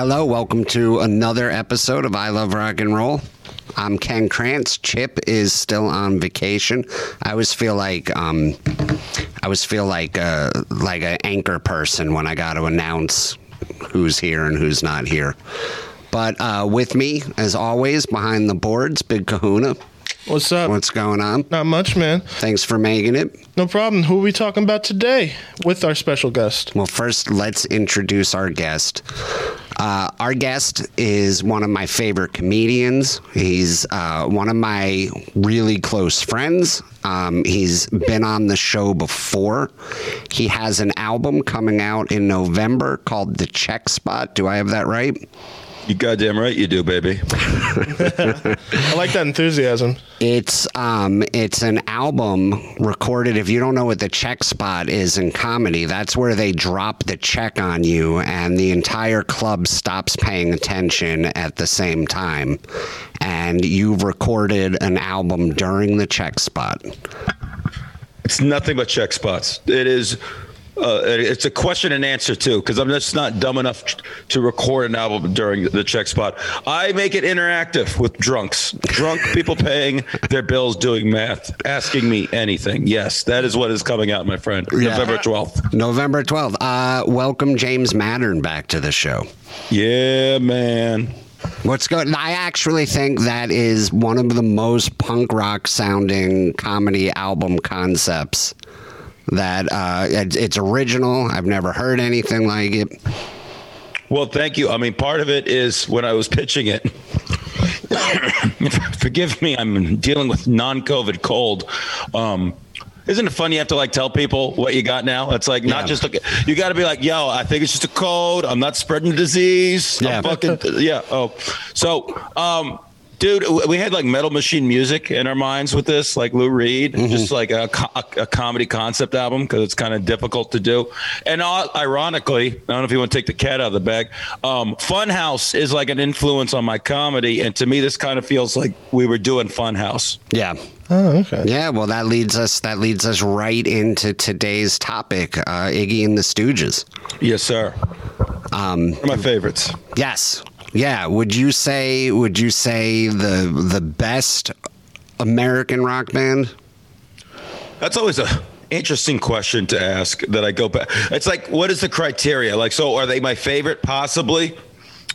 Hello, welcome to another episode of I Love Rock and Roll. I'm Ken Krantz. Chip is still on vacation. I always feel like um, I always feel like uh, like an anchor person when I got to announce who's here and who's not here. But uh, with me, as always, behind the boards, Big Kahuna. What's up? What's going on? Not much, man. Thanks for making it. No problem. Who are we talking about today with our special guest? Well, first, let's introduce our guest. Uh, our guest is one of my favorite comedians. He's uh, one of my really close friends. Um, he's been on the show before. He has an album coming out in November called The Check Spot. Do I have that right? You goddamn right you do, baby. I like that enthusiasm. It's um it's an album recorded if you don't know what the check spot is in comedy, that's where they drop the check on you and the entire club stops paying attention at the same time. And you've recorded an album during the check spot. It's nothing but check spots. It is. Uh, it's a question and answer too, because I'm just not dumb enough to record an album during the check spot. I make it interactive with drunks, drunk people paying their bills, doing math, asking me anything. Yes, that is what is coming out, my friend. Yeah. November 12th. November 12th. Uh, welcome James Mattern back to the show. Yeah, man. What's good? I actually think that is one of the most punk rock sounding comedy album concepts. That uh, it's, it's original. I've never heard anything like it. Well, thank you. I mean, part of it is when I was pitching it. forgive me, I'm dealing with non-COVID cold. Um, isn't it fun? You have to like tell people what you got now. It's like not Yeah. just like you got to be like, yo, I think it's just a cold. I'm not spreading the disease. Yeah. I'm fucking yeah. Oh, so um, dude, we had like metal machine music in our minds with this, like Lou Reed, just like a, a, a comedy concept album because it's kind of difficult to do. And uh, ironically, I don't know if you want to take the cat out of the bag. Um, Funhouse is like an influence on my comedy, and to me, this kind of feels like we were doing Funhouse. Yeah. Oh, okay. Yeah, well, that leads us that leads us right into today's topic, uh, Iggy and the Stooges. Yes, sir. Um, One of my favorites. yes, yeah. Would you say would you say the the best American rock band? That's always a interesting question to ask that I go back. It's like, what is the criteria? Like, so are they my favorite? Possibly.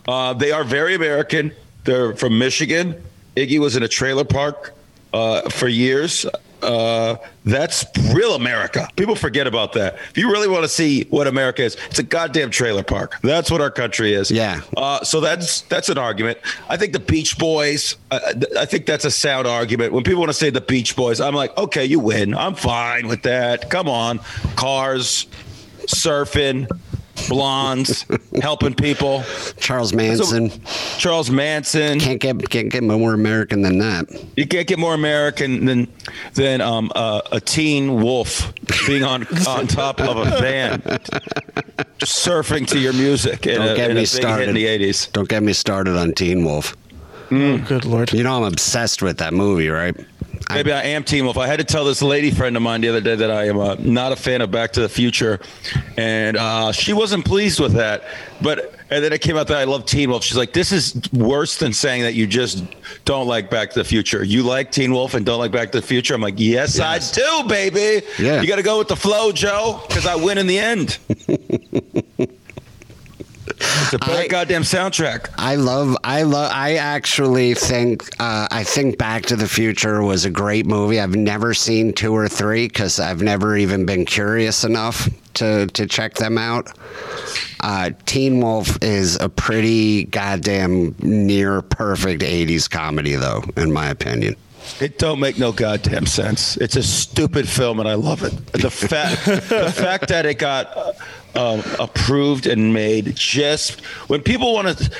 Uh, they are very American. They're from Michigan. Iggy was in a trailer park uh, for years. Uh, that's real America. People forget about that. If you really want to see what America is, it's a goddamn trailer park. That's what our country is. Yeah. Uh, so that's that's an argument. I think the Beach Boys. I, I think that's a sound argument. When people want to say the Beach Boys, I'm like, okay, you win. I'm fine with that. Come on, cars, surfing, blondes, helping people. Charles Manson Charles Manson. can't get can't get more American than that. You can't get more American than than um, uh, a teen wolf being on on top of a van, surfing to your music. In Don't a, get in me a started. in the '80s. Don't get me started on Teen Wolf. Oh, good lord. You know I'm obsessed with that movie, right? Maybe I am Teen Wolf. I had to tell this lady friend of mine the other day that I am uh, not a fan of Back to the Future, and uh, she wasn't pleased with that. But and then it came out that I love Teen Wolf. She's like, "This is worse than saying that you just don't like Back to the Future. You like Teen Wolf and don't like Back to the Future." I'm like, "Yes, Yes. I do, baby. Yeah. You got to go with the flow, Joe, because I win in the end." It's a better I- goddamn soundtrack. I love I love I actually think uh, I think Back to the Future was a great movie. I've never seen two or three because I've never even been curious enough to to check them out. Uh, Teen Wolf is a pretty goddamn near perfect '80s comedy, though, in my opinion. It don't make no goddamn sense. It's a stupid film, and I love it. The fact, the fact that it got um, approved and made, just when people want to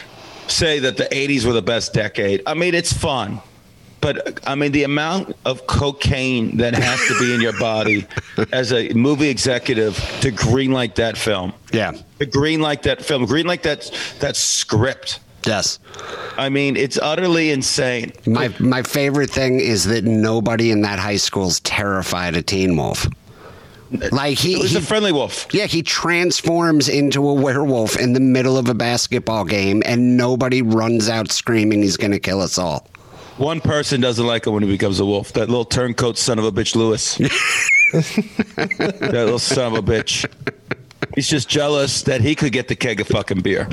say that the '80s were the best decade, I mean, it's fun. But I mean, the amount of cocaine that has to be in your body as a movie executive to greenlight that film, Yeah. to greenlight that film, greenlight that that script. Yes. I mean, it's utterly insane. My my favorite thing is that nobody in that high school is terrified of Teen Wolf. Like he, It was he a friendly wolf. yeah, he transforms into a werewolf in the middle of a basketball game, and nobody runs out screaming he's going to kill us all. One person doesn't like him when he becomes a wolf. That little turncoat son of a bitch, Lewis. that little son of a bitch. He's just jealous that he could get the keg of fucking beer.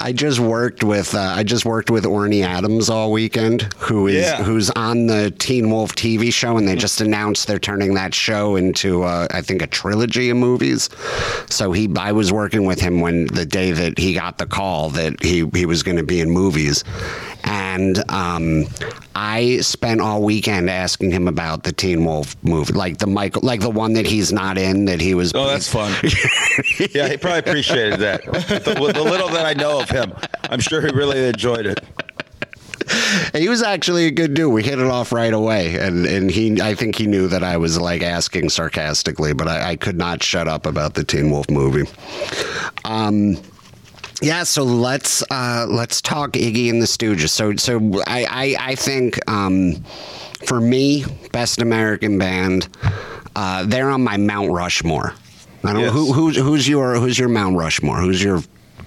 I just worked with uh, I just worked with Orny Adams all weekend, who is Yeah. who's on the Teen Wolf TV show, and they just announced they're turning that show into uh, I think a trilogy of movies. So he, I was working with him when the day that he got the call that he he was going to be in movies, and um, I spent all weekend asking him about the Teen Wolf movie, like the Michael, like the one that he's not in, that he was. Oh, that's fun. yeah, he probably appreciated that. The, the little that I know of him, I'm sure he really enjoyed it. He was actually a good dude. We hit it off right away, and and he, I think he knew that I was like asking sarcastically, but I, I could not shut up about the Teen Wolf movie. Um, yeah, so let's uh, let's talk Iggy and the Stooges. So so I I, I think um, for me, best American band, uh, they're on my Mount Rushmore. I don't Yes. know who, who's who's your who's your Mount Rushmore? Who's your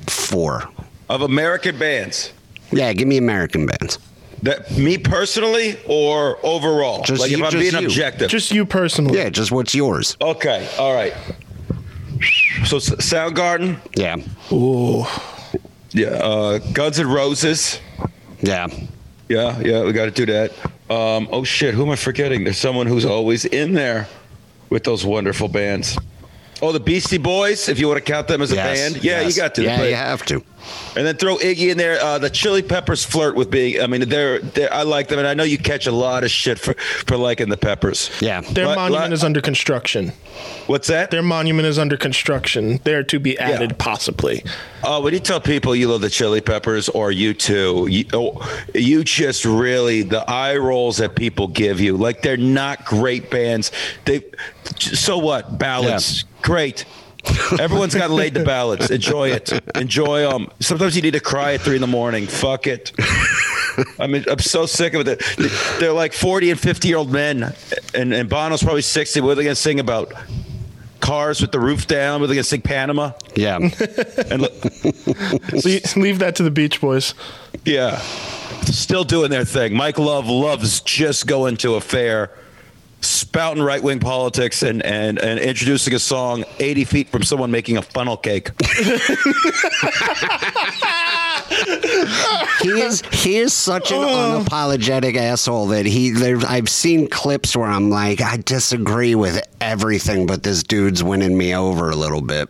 four? Of American bands, Yeah, give me American bands. that me personally or overall? Just like you- if I'm just being you. objective. Just you personally. Yeah, just what's yours? okay, all right. So Soundgarden, Yeah. Ooh. yeah, uh, Guns and Roses. Yeah. Yeah, yeah, we got to do that. Um, oh shit, who am I forgetting? There's someone who's always in there with those wonderful bands. Oh, the Beastie Boys, if you want to count them as a Yes, band. Yeah, yes. you got to. Yeah, But- you have to. And then throw Iggy in there. Uh, the Chili Peppers flirt with being. I mean, they're, they're I like them, and I know you catch a lot of shit for for liking the Peppers. Yeah. Their Li- monument li- is under construction. What's that? Their monument is under construction. They're to be added, Yeah. possibly. Oh, when you tell people you love the Chili Peppers or you too, you, oh, you just really the eye rolls that people give you. Like they're not great bands. They so what? Ballads, great. Everyone's got laid to ballads. Enjoy it. Enjoy them. Sometimes you need to cry at three in the morning. Fuck it. I mean, I'm so sick of it. They're like 40 and 50 year old men, and, and Bono's probably 60. What are they going to sing about? Cars with the roof down? What are they going to sing Panama? Yeah. And look, leave, leave that to the Beach Boys. Yeah. Still doing their thing. Mike Love loves just going to a fair, spouting right wing politics and, and, and introducing a song 80 feet from someone making a funnel cake. he is he is such an oh. unapologetic asshole that he there I've seen clips where I'm like I disagree with everything but this dude's winning me over a little bit.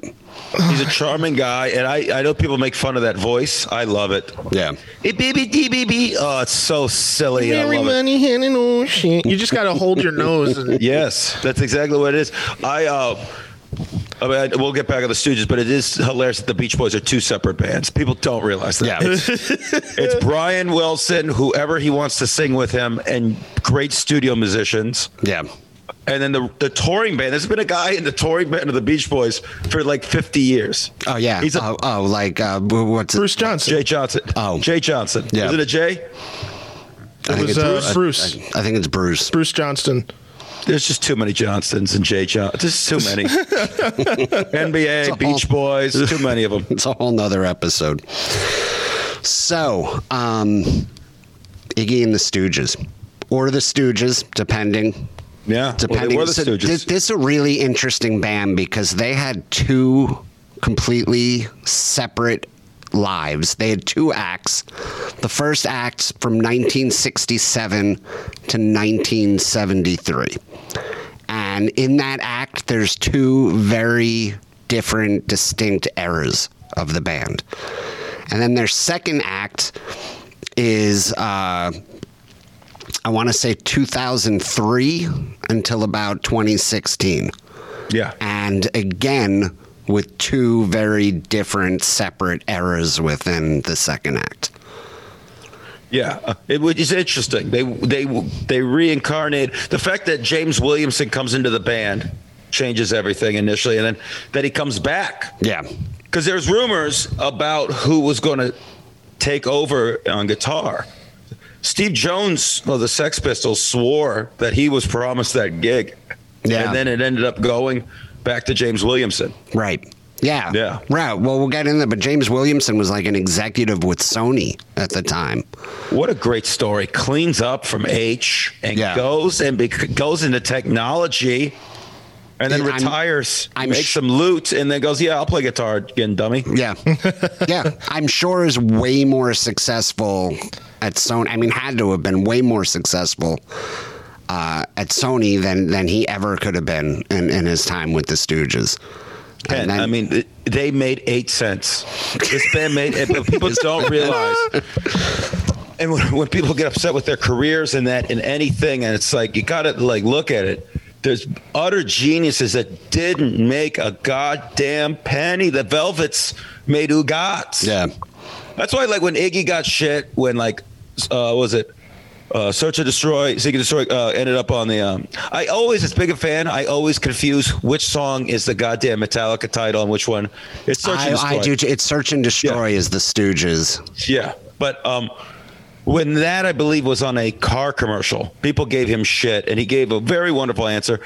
He's a charming guy, and I, I know people make fun of that voice. I love it. Yeah. Beep, beep, beep, beep, beep. Oh, it's so silly. I love money hand and oh shit. You just gotta hold your nose. And, Yes, that's exactly what it is. I, uh, I mean, we'll get back on the Stooges, but it is hilarious that the Beach Boys are two separate bands. People don't realize that. Yeah. It's Brian Wilson, whoever he wants to sing with him, and great studio musicians. Yeah. And then the the touring band. There's been a guy in the touring band of the Beach Boys for like 50 years. Oh yeah. He's a, oh, oh like uh what's it? Bruce Johnson. Jay Johnson. Oh. Jay Johnson. Yeah. Is it a J? I think was, it's uh, Bruce. I, I think it's Bruce. Bruce Johnston. There's just too many Johnsons and Jay Johnson. There's too many. NBA, all- Beach Boys, too many of them. It's a whole nother episode. So, um Iggy and the Stooges. Or the Stooges, depending. Yeah. depending. Well, they were the So this, this is a really interesting band because they had two completely separate lives. They had two acts. The first act from 1967 to 1973. And in that act, there's two very different, distinct eras of the band. And then their second act is uh, I want to say 2003 until about 2016. yeah. And again, with two very different, separate eras within the second act. Yeah, uh, it was it's interesting. They they they reincarnate the fact that James Williamson comes into the band changes everything initially, and then that he comes back Yeah. because there's rumors about who was going to take over on guitar. Steve Jones of the Sex Pistols swore that he was promised that gig. Yeah. and then it ended up going back to James Williamson. Right. Yeah. Yeah. Right. Well, we'll get into that. But James Williamson was like an executive with Sony at the time. What a great story! Cleans up from H and Yeah. goes and bec- goes into technology, and then Yeah, I'm- retires. I'm makes sh- some loot, and then goes, "Yeah, I'll play guitar again, dummy." Yeah. yeah. I'm sure is way more successful at Sony. I mean, had to have been way more successful uh, at Sony than, than he ever could have been in, in his time with the Stooges. And And then- I mean, they made eight cents. This band made, but people don't realize. And when, when people get upset with their careers and that in anything, and it's like you got to like look at it. There's utter geniuses that didn't make a goddamn penny. The Velvets made Ugats. yeah. That's why, like, when Iggy got shit, when like, uh, what was it, uh, Search and Destroy, Seek and Destroy, uh, ended up on the. Um, I always, as big a fan, I always confuse which song is the goddamn Metallica title and which one is Search and Destroy. I do. It's Search and Destroy is the Stooges. Yeah, but um, when that I believe was on a car commercial, people gave him shit, and he gave a very wonderful answer.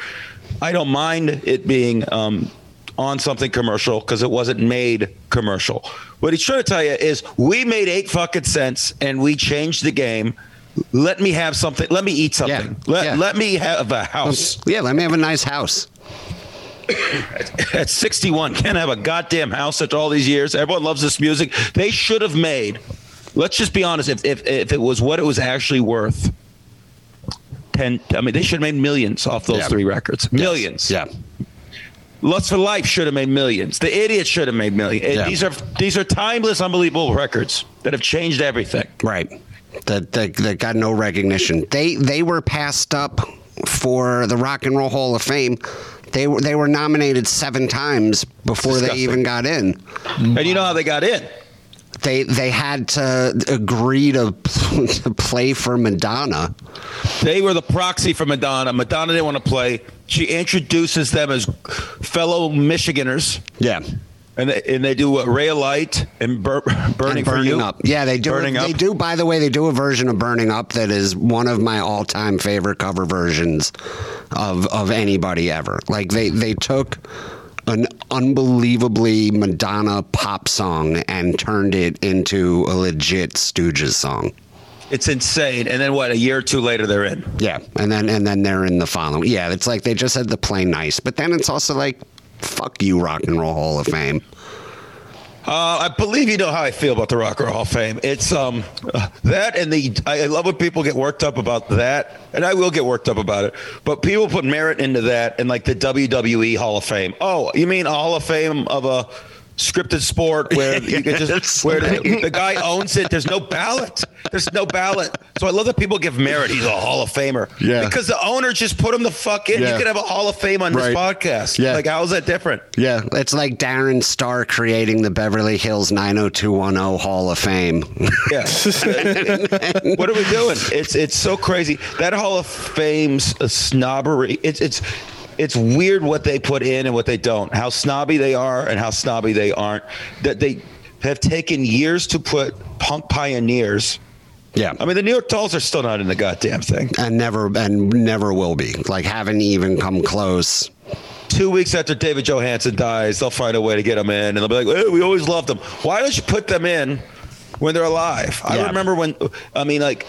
I don't mind it being um, on something commercial because it wasn't made commercial. What he's trying to tell you is, we made eight fucking cents, and we changed the game. Let me have something. Let me eat something. Yeah, Let, yeah. let me have a house. Yeah, let me have a nice house. At 61, can't have a goddamn house after all these years. Everyone loves this music. They should have made. Let's just be honest. If if if it was what it was actually worth, ten. I mean, they should have made millions off those Yeah. three records. Millions. Yeah. Lust for Life should have made millions. The Idiot should have made millions. Yeah. These are these are timeless, unbelievable records that have changed everything. Right. That, that that got no recognition. They they were passed up for the Rock and Roll Hall of Fame. They were they were nominated seven times before they even got in. And you know how they got in? They they had to agree to, to play for Madonna. They were the proxy for Madonna. Madonna didn't want to play. She introduces them as fellow Michiganers. Yeah. And they, and they do what Ray of Light and bur- burning, And for burning you. up. Yeah, they do. Burning they Up. do. By the way, they do a version of "Burning Up" that is one of my all-time favorite cover versions of of anybody ever. Like they they took unbelievably Madonna pop song and turned it into a legit Stooges song. It's insane. And then what? A year or two later, they're in. Yeah, and then and then they're in the following. Yeah, it's like they just had to play nice, but then it's also like, fuck you, Rock and Roll Hall of Fame. Uh, I believe you know how I feel about the Rock Roll Hall of Fame. It's um uh, that and the I I love when people get worked up about that, and I will get worked up about it. But people put merit into that and like the WWE Hall of Fame. Oh, you mean a Hall of Fame of a scripted sport where you can just where the, the guy owns it. There's no ballot. There's no ballot. So I love that people give merit. He's a Hall of Famer. Yeah. Because the owner just put him the fuck in. Yeah. You could have a Hall of Fame on this podcast. Yeah. Like how's that different? Yeah, it's like Darren Star creating the Beverly Hills 90210 Hall of Fame. Yeah. what are we doing? It's it's so crazy. That Hall of Fame's snobbery. It's it's it's weird what they put in and what they don't. How snobby they are and how snobby they aren't. That they have taken years to put punk pioneers. yeah. I mean, the New York Dolls are still not in the goddamn thing. and never and never will be. Like haven't even come close. Two weeks after David Johansen dies, they'll find a way to get them in, and they'll be like, hey, "We always loved them. Why don't you put them in when they're alive?" I Yeah. remember when. I mean, like,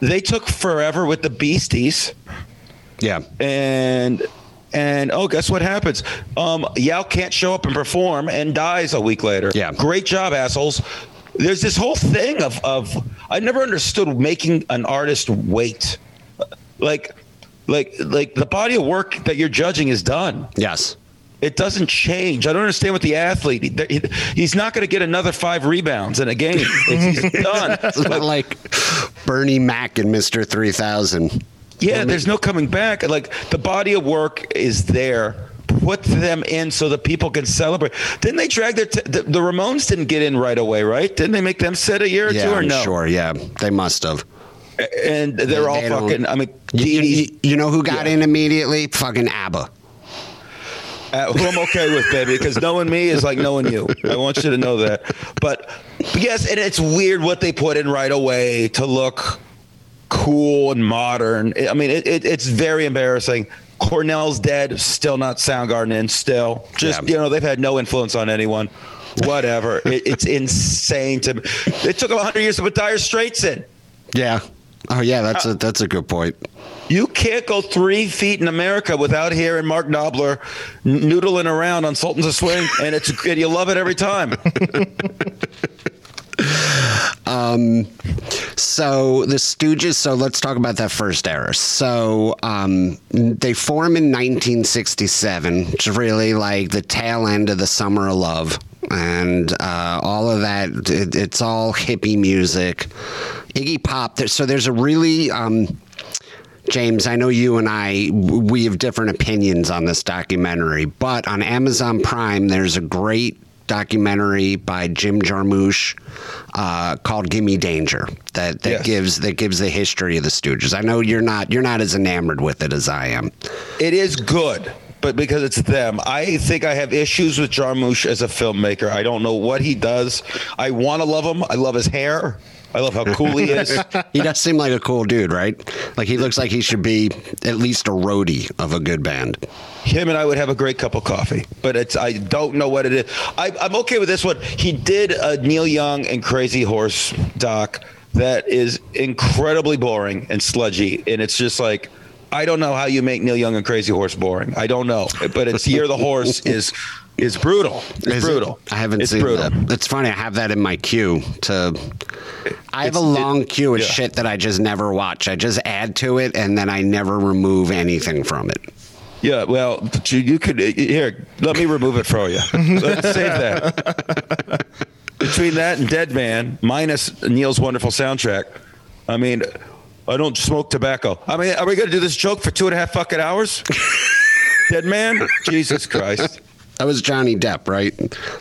they took forever with the Beasties. Yeah. and and oh, guess what happens? Um, Yauch can't show up and perform and dies a week later. Yeah. great job, assholes. There's this whole thing of of I never understood making an artist wait, like like like the body of work that you're judging is done. Yes. It doesn't change. I don't understand what the athlete. He's not going to get another five rebounds in a game. It's, he's done. It's not like Bernie Mac and Mr. 3000. Yeah, there's no coming back. Like the body of work is there. Put them in so that people can celebrate. Didn't they drag their t- the, the Ramones didn't get in right away, right? Didn't they make them sit a year or Yeah, two or I'm no? sure. Yeah, they must have. And they're all They fucking. I mean, You, you- you know who got Yeah. in immediately? Fucking ABBA. uh, who I'm okay with, baby, because knowing me is like knowing you. I want you to know that. But yes, and it's weird what they put in right away to look cool and modern. I mean, it, it, it's very embarrassing. Cornell's dead, still not Soundgarden in, still. Just, Yeah. you know, they've had no influence on anyone. Whatever. it, it's insane to me. It took them 100 years to put Dire Straits in. Yeah. Oh yeah, that's a uh, that's a good point. You can't go three feet in America without hearing Mark Knopfler noodling around on Sultans of Swing, and it's and you love it every time. So the Stooges. So let's talk about that first era. So um, they form in 1967, which is really like the tail end of the Summer of Love, and uh, all of that. It, it's all hippie music. Iggy Pop. there- So there's a really. Um, James, I know you and I we have different opinions on this documentary, but on Amazon Prime there's a great documentary by Jim Jarmusch uh, called "Gimme Danger" that, that Yes. gives that gives the history of the Stooges. I know you're not you're not as enamored with it as I am. It is good, but because it's them, I think I have issues with Jarmusch as a filmmaker. I don't know what he does. I want to love him. I love his hair. I love how cool he is. He does seem like a cool dude, right? Like he looks like he should be at least a roadie of a good band. Him and I would have a great cup of coffee, but it's I don't know what it is. I, I'm okay with this one. He did a Neil Young and Crazy Horse doc that is incredibly boring and sludgy, and it's just like I don't know how you make Neil Young and Crazy Horse boring. I don't know, but it's Year the Horse is is brutal. It's Is it? brutal. I haven't it's seen brutal. that. It's funny. I have that in my queue to. I have a It's- it- long queue of yeah. shit that I just never watch. I just add to it and then I never remove anything from it. Yeah, well, you, you could uh, here. Let me remove it for you. Let's save that. Between that and Dead Man, minus Neil's wonderful soundtrack, I mean, I don't smoke tobacco. I mean, are we going to do this joke for two and a half fucking hours? Dead Man, Jesus Christ! That was Johnny Depp, right?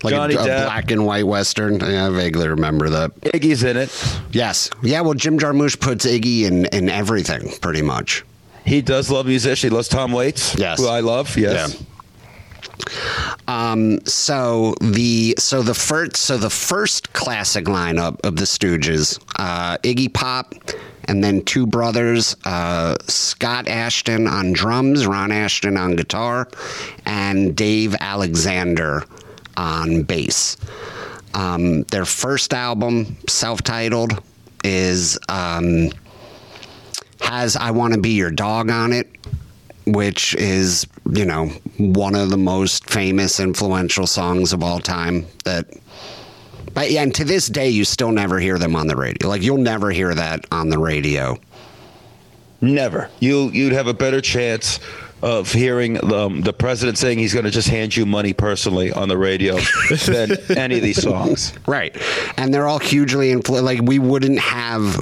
Like Johnny a, a Depp. black and white western. Yeah, I vaguely remember that. Iggy's in it. Yes. Yeah. Well, Jim Jarmusch puts Iggy in in everything, pretty much. He does love musician. He loves Tom Waits, Yes. who I love. Yes. Yeah. Um, so the so the first so the first classic lineup of the Stooges, uh, Iggy Pop, and then two brothers, uh, Scott Asheton on drums, Ron Asheton on guitar, and Dave Alexander on bass. Um, their first album, self-titled, is um, has "I Want to Be Your Dog" on it which is you know one of the most famous influential songs of all time that but yeah, and to this day you still never hear them on the radio like you'll never hear that on the radio Never. You you'd have a better chance of hearing um, the president saying he's going to just hand you money personally on the radio than any of these songs. right and they're all hugely influ- like we wouldn't have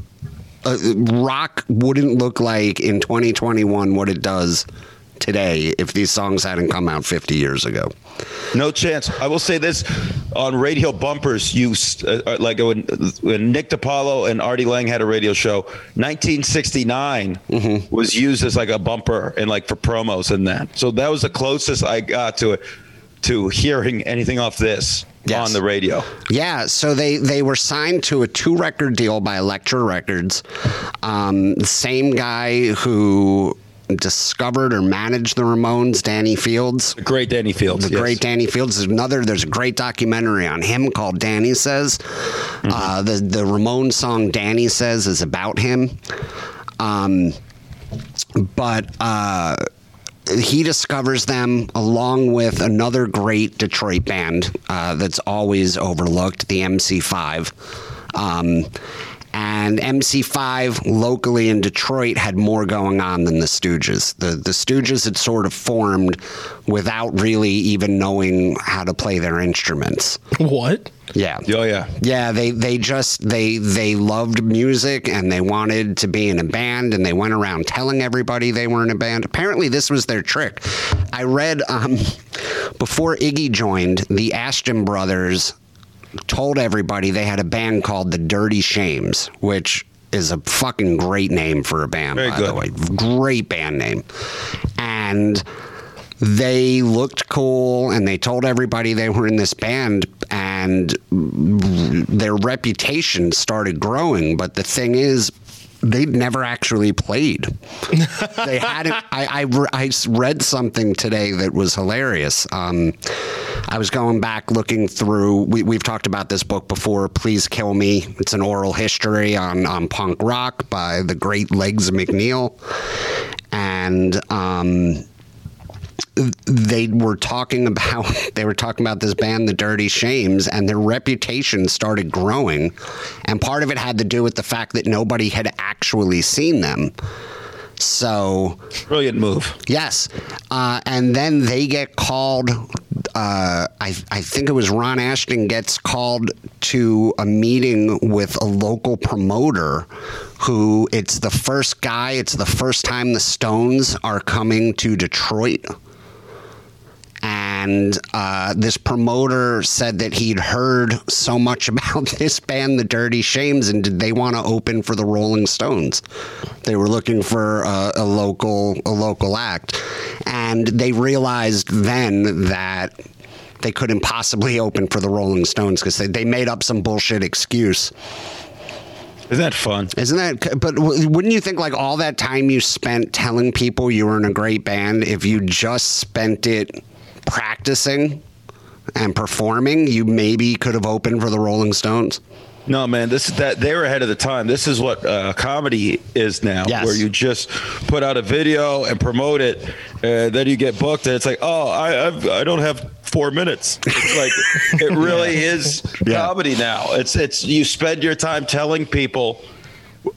uh, rock wouldn't look like in 2021 what it does today if these songs hadn't come out 50 years ago No chance. I will say this: on radio bumpers, you uh, uh, like when, when Nick DiPaolo and Artie Lange had a radio show. 1969 Mm-hmm. was used as like a bumper and like for promos and that. So that was the closest I got to it to hearing anything off this Yes. on the radio. Yeah, so they they were signed to a two record deal by Elektra Records. Um, the same guy who discovered or managed the Ramones, Danny Fields. The great Danny Fields. The yes. great Danny Fields. There's another. There's a great documentary on him called Danny Says. Uh, the the Ramones song Danny Says is about him. Um, but uh, he discovers them along with another great Detroit band uh, that's always overlooked, the MC5. Um, and MC5 locally in Detroit had more going on than the Stooges. The the Stooges had sort of formed without really even knowing how to play their instruments. What? Yeah. Oh yeah. Yeah, they they just they they loved music and they wanted to be in a band and they went around telling everybody they were in a band. Apparently, this was their trick. I read um, before Iggy joined, the Asheton brothers told everybody they had a band called the Dirty Shames, which is a fucking great name for a band, Very by good. the way. Great band name. And they looked cool and they told everybody they were in this band and their reputation started growing but the thing is they'd never actually played. they hadn't. I, I, I read something today that was hilarious. Um, I was going back looking through. We, we've talked about this book before. Please kill me. It's an oral history on on punk rock by the great Legs McNeil, and. Um, they were talking about they were talking about this band the dirty shames and their reputation started growing and part of it had to do with the fact that nobody had actually seen them so brilliant move. yes. Uh, and then they get called uh, I, I think it was ron asheton gets called to a meeting with a local promoter who it's the first guy it's the first time the stones are coming to detroit and uh, this promoter said that he'd heard so much about this band, the Dirty Shames, and did they want to open for the Rolling Stones? They were looking for a, a local a local act, and they realized then that they couldn't possibly open for the Rolling Stones because they, they made up some bullshit excuse. Isn't that fun? Isn't that? But wouldn't you think like all that time you spent telling people you were in a great band, if you just spent it practicing and performing, you maybe could have opened for the Rolling Stones. No, man, this is that they were ahead of the time. This is what uh, comedy is now, Yes. where you just put out a video and promote it, and then you get booked, and it's like, oh, I I've, I don't have four minutes. It's like it really is Yeah. comedy now. It's it's you spend your time telling people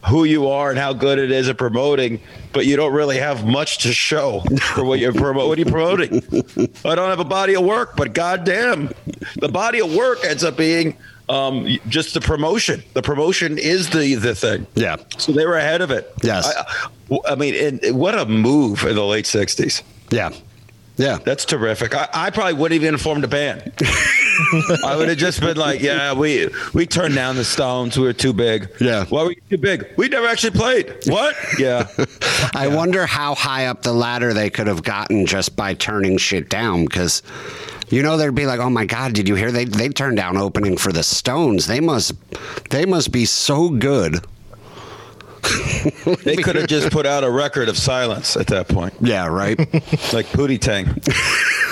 who you are and how good it is at promoting, but you don't really have much to show for what you're promoting. What are you promoting? I don't have a body of work, but goddamn, the body of work ends up being um, just the promotion. The promotion is the the thing. Yeah. So they were ahead of it. Yes. I, I mean, and what a move in the late '60s. Yeah. Yeah. That's terrific. I, I probably wouldn't even have formed a band. I would have just been like, "Yeah, we we turned down the Stones. We were too big. Yeah. why were you too big? We never actually played. What? Yeah, I wonder how high up the ladder they could have gotten just by turning shit down because. You know, they'd be like, "Oh my God, did you hear they they turned down opening for the Stones? They must, they must be so good." they could have just put out a record of silence at that point, Yeah, right. like Pootie Tang.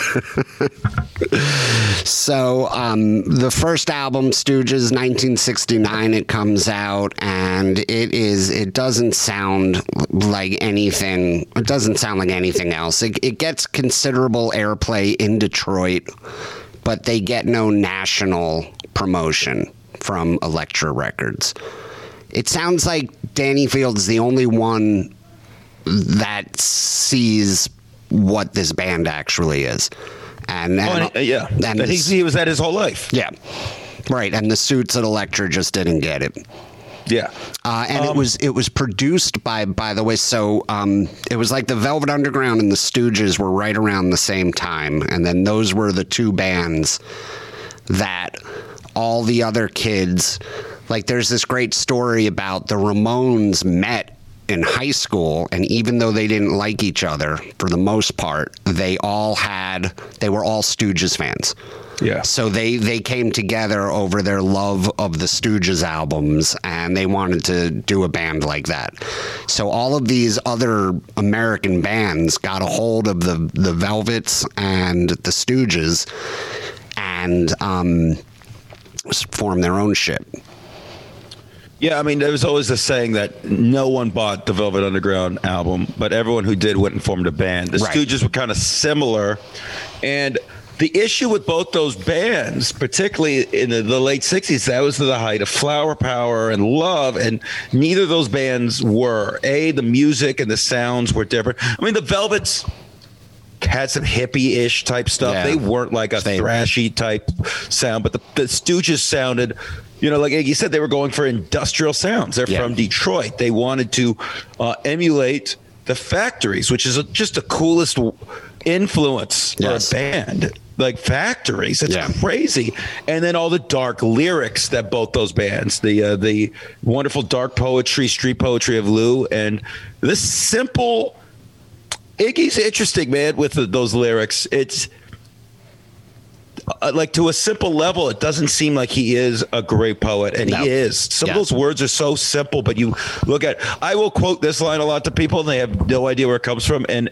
So um, the first album, Stooges, 1969, it comes out, and it is. It doesn't sound like anything. It doesn't sound like anything else. It, it gets considerable airplay in Detroit, but they get no national promotion from Elektra Records. It sounds like Danny Field's the only one that sees what this band actually is. And, Oh, and uh, yeah, and this- he was that his whole life. yeah, right. And the suits at Elektra just didn't get it. Yeah, Uh, and it was it was produced by by the way. So um, it was like the Velvet Underground and the Stooges were right around the same time, and then those were the two bands that all the other kids. Like, there's this great story about the Ramones met in high school, and even though they didn't like each other for the most part, they all had they were all Stooges fans. yeah. So they they came together over their love of the Stooges albums, and they wanted to do a band like that. So all of these other American bands got a hold of the the Velvets and the Stooges, and um, formed their own shit. Yeah, I mean, there was always the saying that no one bought the Velvet Underground album, but everyone who did went and formed a band. The Right. Stooges were kind of similar, and the issue with both those bands, particularly in the, the late '60s, that was the height of flower power and love, and neither of those bands were. A, the music and the sounds were different. I mean, the Velvets had some hippie-ish type stuff. Yeah. They weren't like a They- thrashy type sound, but the, the Stooges sounded, you know, like you said, they were going for industrial sounds. They're Yeah. from Detroit. They wanted to uh, emulate the factories, which is a, just the coolest influence Yes. for a band. Like factories, it's Yeah. crazy, and then all the dark lyrics that both those bands, the uh, the wonderful dark poetry, street poetry of Lou, and this simple Iggy's interesting, man, with the, those lyrics. It's uh, like to a simple level, it doesn't seem like he is a great poet, and No. he is. Some Yes. of those words are so simple, but you look at. I will quote this line a lot to people, and they have no idea where it comes from, and.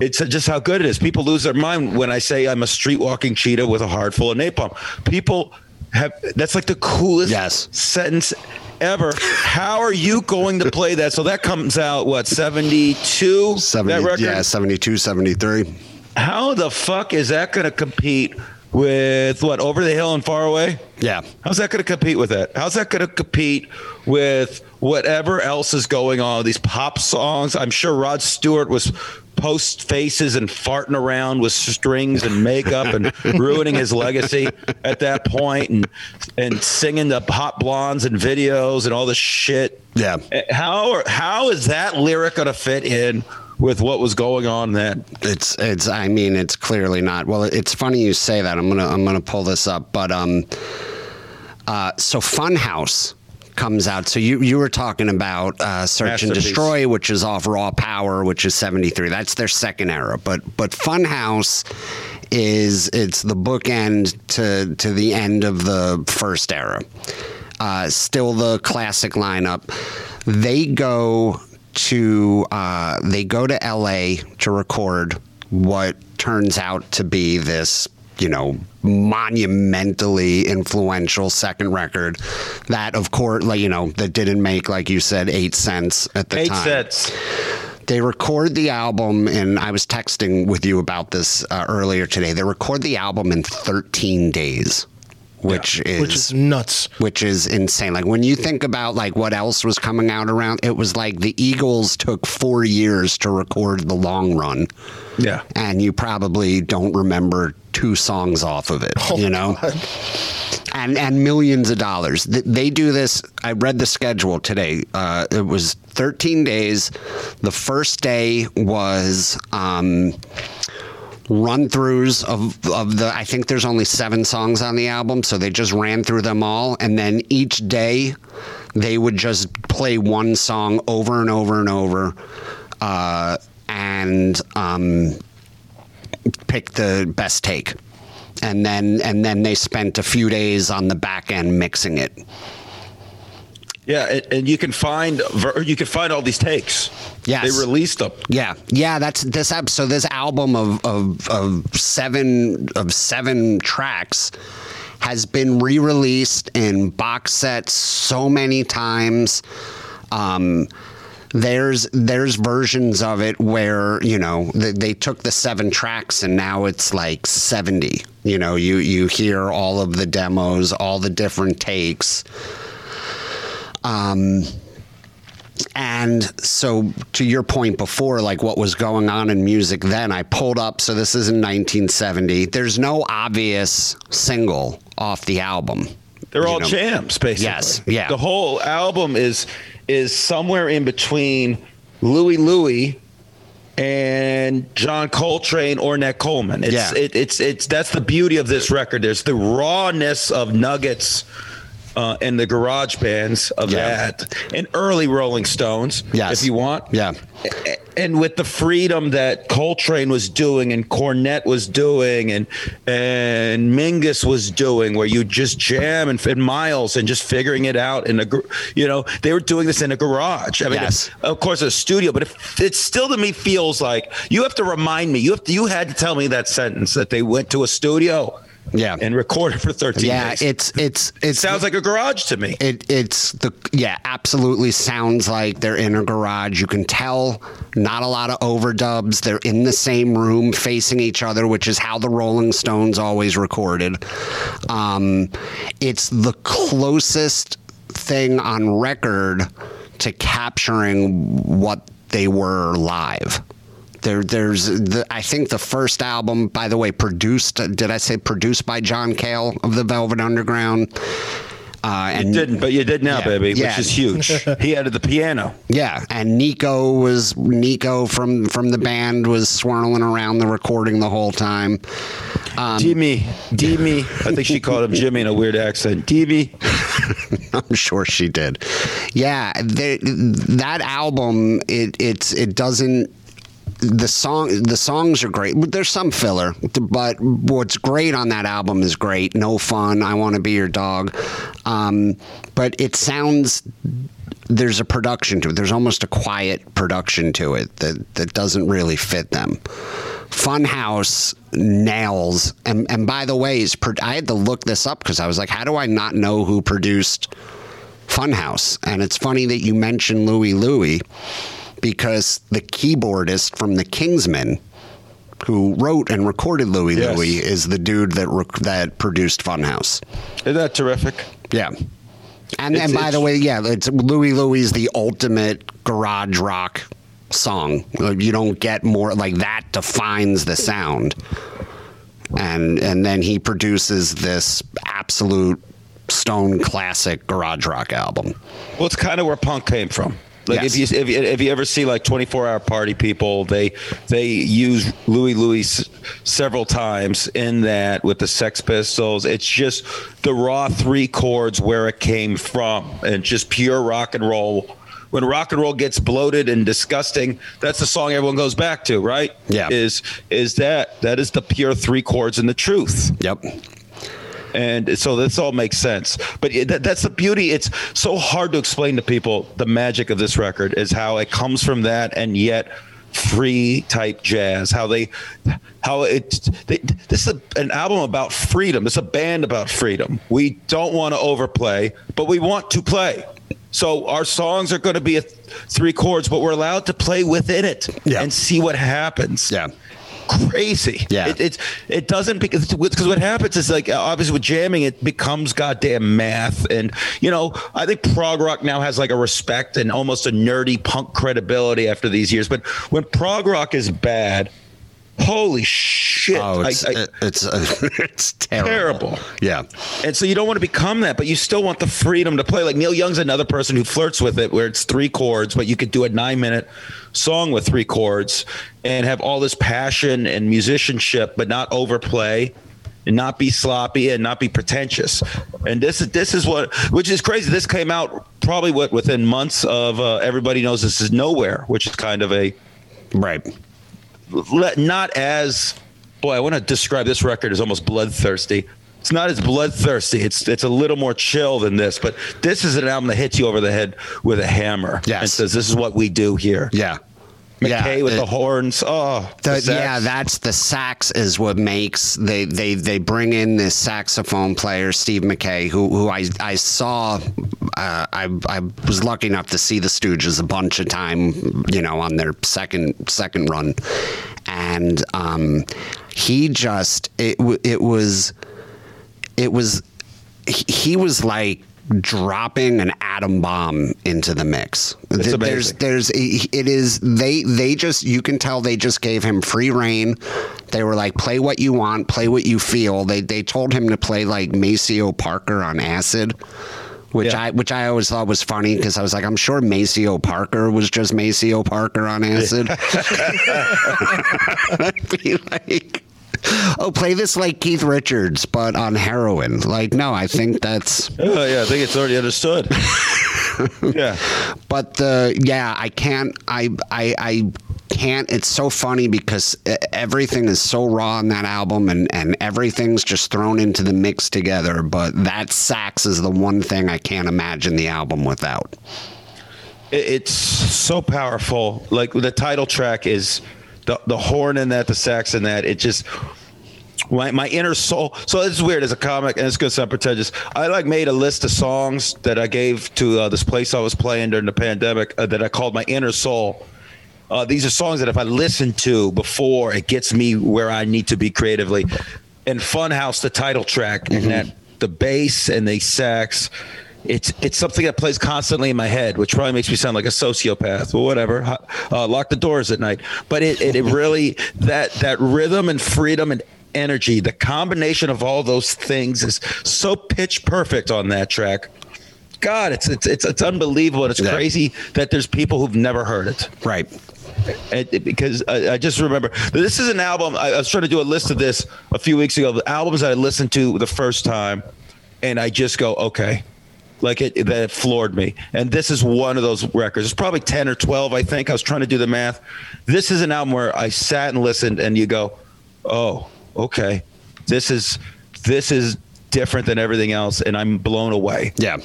It's just how good it is. People lose their mind when I say I'm a street walking cheetah with a heart full of napalm. People have that's like the coolest Yes. sentence ever. How are you going to play that? So that comes out what 72 70, that record? yeah, 72, 73. How the fuck is that going to compete with what Over the Hill and Far Away? Yeah. How's that going to compete with that? How's that going to compete with whatever else is going on? These pop songs. I'm sure Rod Stewart was post faces and farting around with strings and makeup and ruining his legacy at that point and and singing the hot blondes and videos and all this shit. Yeah. Eh, how how is that lyric going to fit in with what was going on then? It's it's I mean it's clearly not. Well, it's funny you say that. I'm to I'm to pull this up, but um uh so Funhouse comes out. So you you were talking about uh, Search and Destroy, which is off Raw Power, which is 73. That's their second era. But but Funhouse is it's the bookend to to the end of the first era. Uh, still the classic lineup. They go to uh, they go to L.A. to record what turns out to be this you know monumentally influential second record that of course like you know that didn't make like you said eight cents at the Eight time sets. they record the album and i was texting with you about this uh, earlier today they record the album in 13 days which is which is nuts. which is insane. Like when you think about like what else was coming out around, it was like the Eagles took four years to record the long run, Yeah. and you probably don't remember two songs off of it. you know, and and millions of dollars. They do this. I read the schedule today. Uh, it was 13 days. The first day was. Um, run throughs of of the I think there's only seven songs on the album, so they just ran through them all, and then each day they would just play one song over and over and over, uh, and um, pick the best take, and then and then they spent a few days on the back end mixing it. Yeah, and, and you can find you can find all these takes. Yes. they released them. Yeah, yeah, that's this ep- so this album of, of of seven of seven tracks has been re-released in box sets so many times. Um, there's there's versions of it where you know they, they took the seven tracks and now it's like 70 you know you you hear all of the demos all the different takes um and so to your point before like what was going on in music then i pulled up so this is in 1970 there's no obvious single off the album They're all know? jams, basically. Yes, yeah. The whole album is is somewhere in between Louie Louie and John Coltrane or Nat Coleman. It's Yeah. it, it's it's that's the beauty of this record. There's the rawness of Nuggets uh, and the garage bands of Yeah. that, and early Rolling Stones, Yes. if you want. Yeah. And with the freedom that Coltrane was doing and Cornette was doing and and Mingus was doing, where you just jam and fit miles and just figuring it out in a, you know, they were doing this in a garage. I mean, Yes. of course, a studio, but it, it still to me feels like you have to remind me. You have to, you had to tell me that sentence that they went to a studio, Yeah. and recorded for thirteen yeah days. it's it's it sounds like a garage to me. it, it's the yeah absolutely sounds like they're in a garage you can tell not a lot of overdubs they're in the same room facing each other which is how the rolling stones always recorded um, it's the closest thing on record to capturing what they were live there, there's the, I think the first album, by the way, produced. Did I say produced by John Cale of the Velvet Underground? Uh, and Didn't, but you did now, Yeah. baby, Yeah. which is huge. he added the piano. Yeah, and Nico was Nico from from the band was swirling around the recording the whole time. Um, Jimmy, Jimmy. I think she called him Jimmy in a weird accent. Jimmy. I'm sure she did. Yeah, the, that album it it's it doesn't the song the songs are great. There's some filler, but what's great on that album is great. No fun. I want to be your dog. Um, but it sounds there's a production to it. There's almost a quiet production to it that that doesn't really fit them. Funhouse nails, and and by the way, I had to look this up because I was like, how do I not know who produced Funhouse? And it's funny that you mentioned Louie Louie because the keyboardist from the Kingsmen who wrote and recorded Louie Yes. Louie is the dude that rec- that produced Funhouse. Isn't that terrific? Yeah. And It's- and by the way, yeah, it's Louie Louie is the ultimate garage rock song. You don't get more like that defines the sound. And and then he produces this absolute stone classic garage rock album. Well, it's kind of where punk came from. Like Yes. if you if you if you ever see like 24 hour party people, they they use Louie Louie several times in that with the Sex Pistols. It's just the raw three chords where it came from, and just pure rock and roll. When rock and roll gets bloated and disgusting, that's the song everyone goes back to, right? Yeah. Is is that that is the pure three chords and the truth Yep. And so this all makes sense. But that, that's the beauty. It's so hard to explain to people the magic of this record is how it comes from that and yet free type jazz how they how it they, this is a, an album about freedom. It's a band about freedom. We don't want to overplay but we want to play. So our songs are going to be a th- three chords but we're allowed to play within it Yeah. and see what happens. Yeah. Crazy. Yeah. It, it's it doesn't because because what happens is like obviously with jamming it becomes goddamn math and you know I think prog rock now has like a respect and almost a nerdy punk credibility after these years. But when prog rock is bad, holy shit! Oh, it's I- it- it's uh, it's terrible. Terrible. Yeah. and so you don't want to become that, but you still want the freedom to play. Like Neil Young's another person who flirts with it, where it's three chords, but you could do a nine-minute song with three chords and have all this passion and musicianship, but not overplay and not be sloppy and not be pretentious. And this is this is what, which is crazy. This came out probably what within months of uh, everybody knows this is nowhere, which is kind of a Right. le- not as boy. I want to describe this record as almost bloodthirsty. It's not as bloodthirsty. It's it's a little more chill than this, but this is an album that hits you over the head with a hammer Yes. and says, "This is what we do here." Yeah. Mackay yeah, with it- the horns. Oh, the The, yeah, that's the sax is what makes they they they bring in this saxophone player Steve Mackay who who I I saw uh, I I was lucky enough to see the Stooges a bunch of time you know on their second second run and um, he just it it was it was he, was like dropping an atom bomb into the mix. It's Th- amazing. There's there's it is they they just you can tell they just gave him free reign. They were like play what you want, play what you feel. They they told him to play like Maceo Parker on acid. Which Yeah. I which I always thought was funny because I was like, I'm sure Maceo Parker was just Maceo Parker on acid. I'd be like, oh, play this like Keith Richards, but on heroin. Like, no, I think that's. Oh yeah, I think it's already understood. yeah, But the yeah, I can't. I I I can't. It's so funny because everything is so raw on that album, and and everything's just thrown into the mix together. But that sax is the one thing I can't imagine the album without. It's so powerful. Like the title track is the the horn in that, the sax in that. It just my, my inner soul. So it's weird as a comic, and it's gonna sound pretentious. I like made a list of songs that I gave to uh, this place I was playing during the pandemic uh, that I called my inner soul. Uh, these are songs that if I listen to before, it gets me where I need to be creatively. And Funhouse, the title track, and that the bass and the sax, it's it's something that plays constantly in my head, which probably makes me sound like a sociopath. Well, whatever. Uh, lock the doors at night. But it, it it really that that rhythm and freedom and energy, the combination of all those things is so pitch perfect on that track. God, it's it's it's, it's unbelievable. And it's Yeah. crazy that there's people who've never heard it. Right. And it- because I, I just remember this is an album. I, I was trying to do a list of this a few weeks ago. The albums I listened to the first time, and I just go, okay, Like it that floored me. And this is one of those records. It's probably 10 or 12, I think. I was trying to do the math. This is an album where I sat and listened and you go, "Oh, okay. This is this is different than everything else and I'm blown away." Yeah.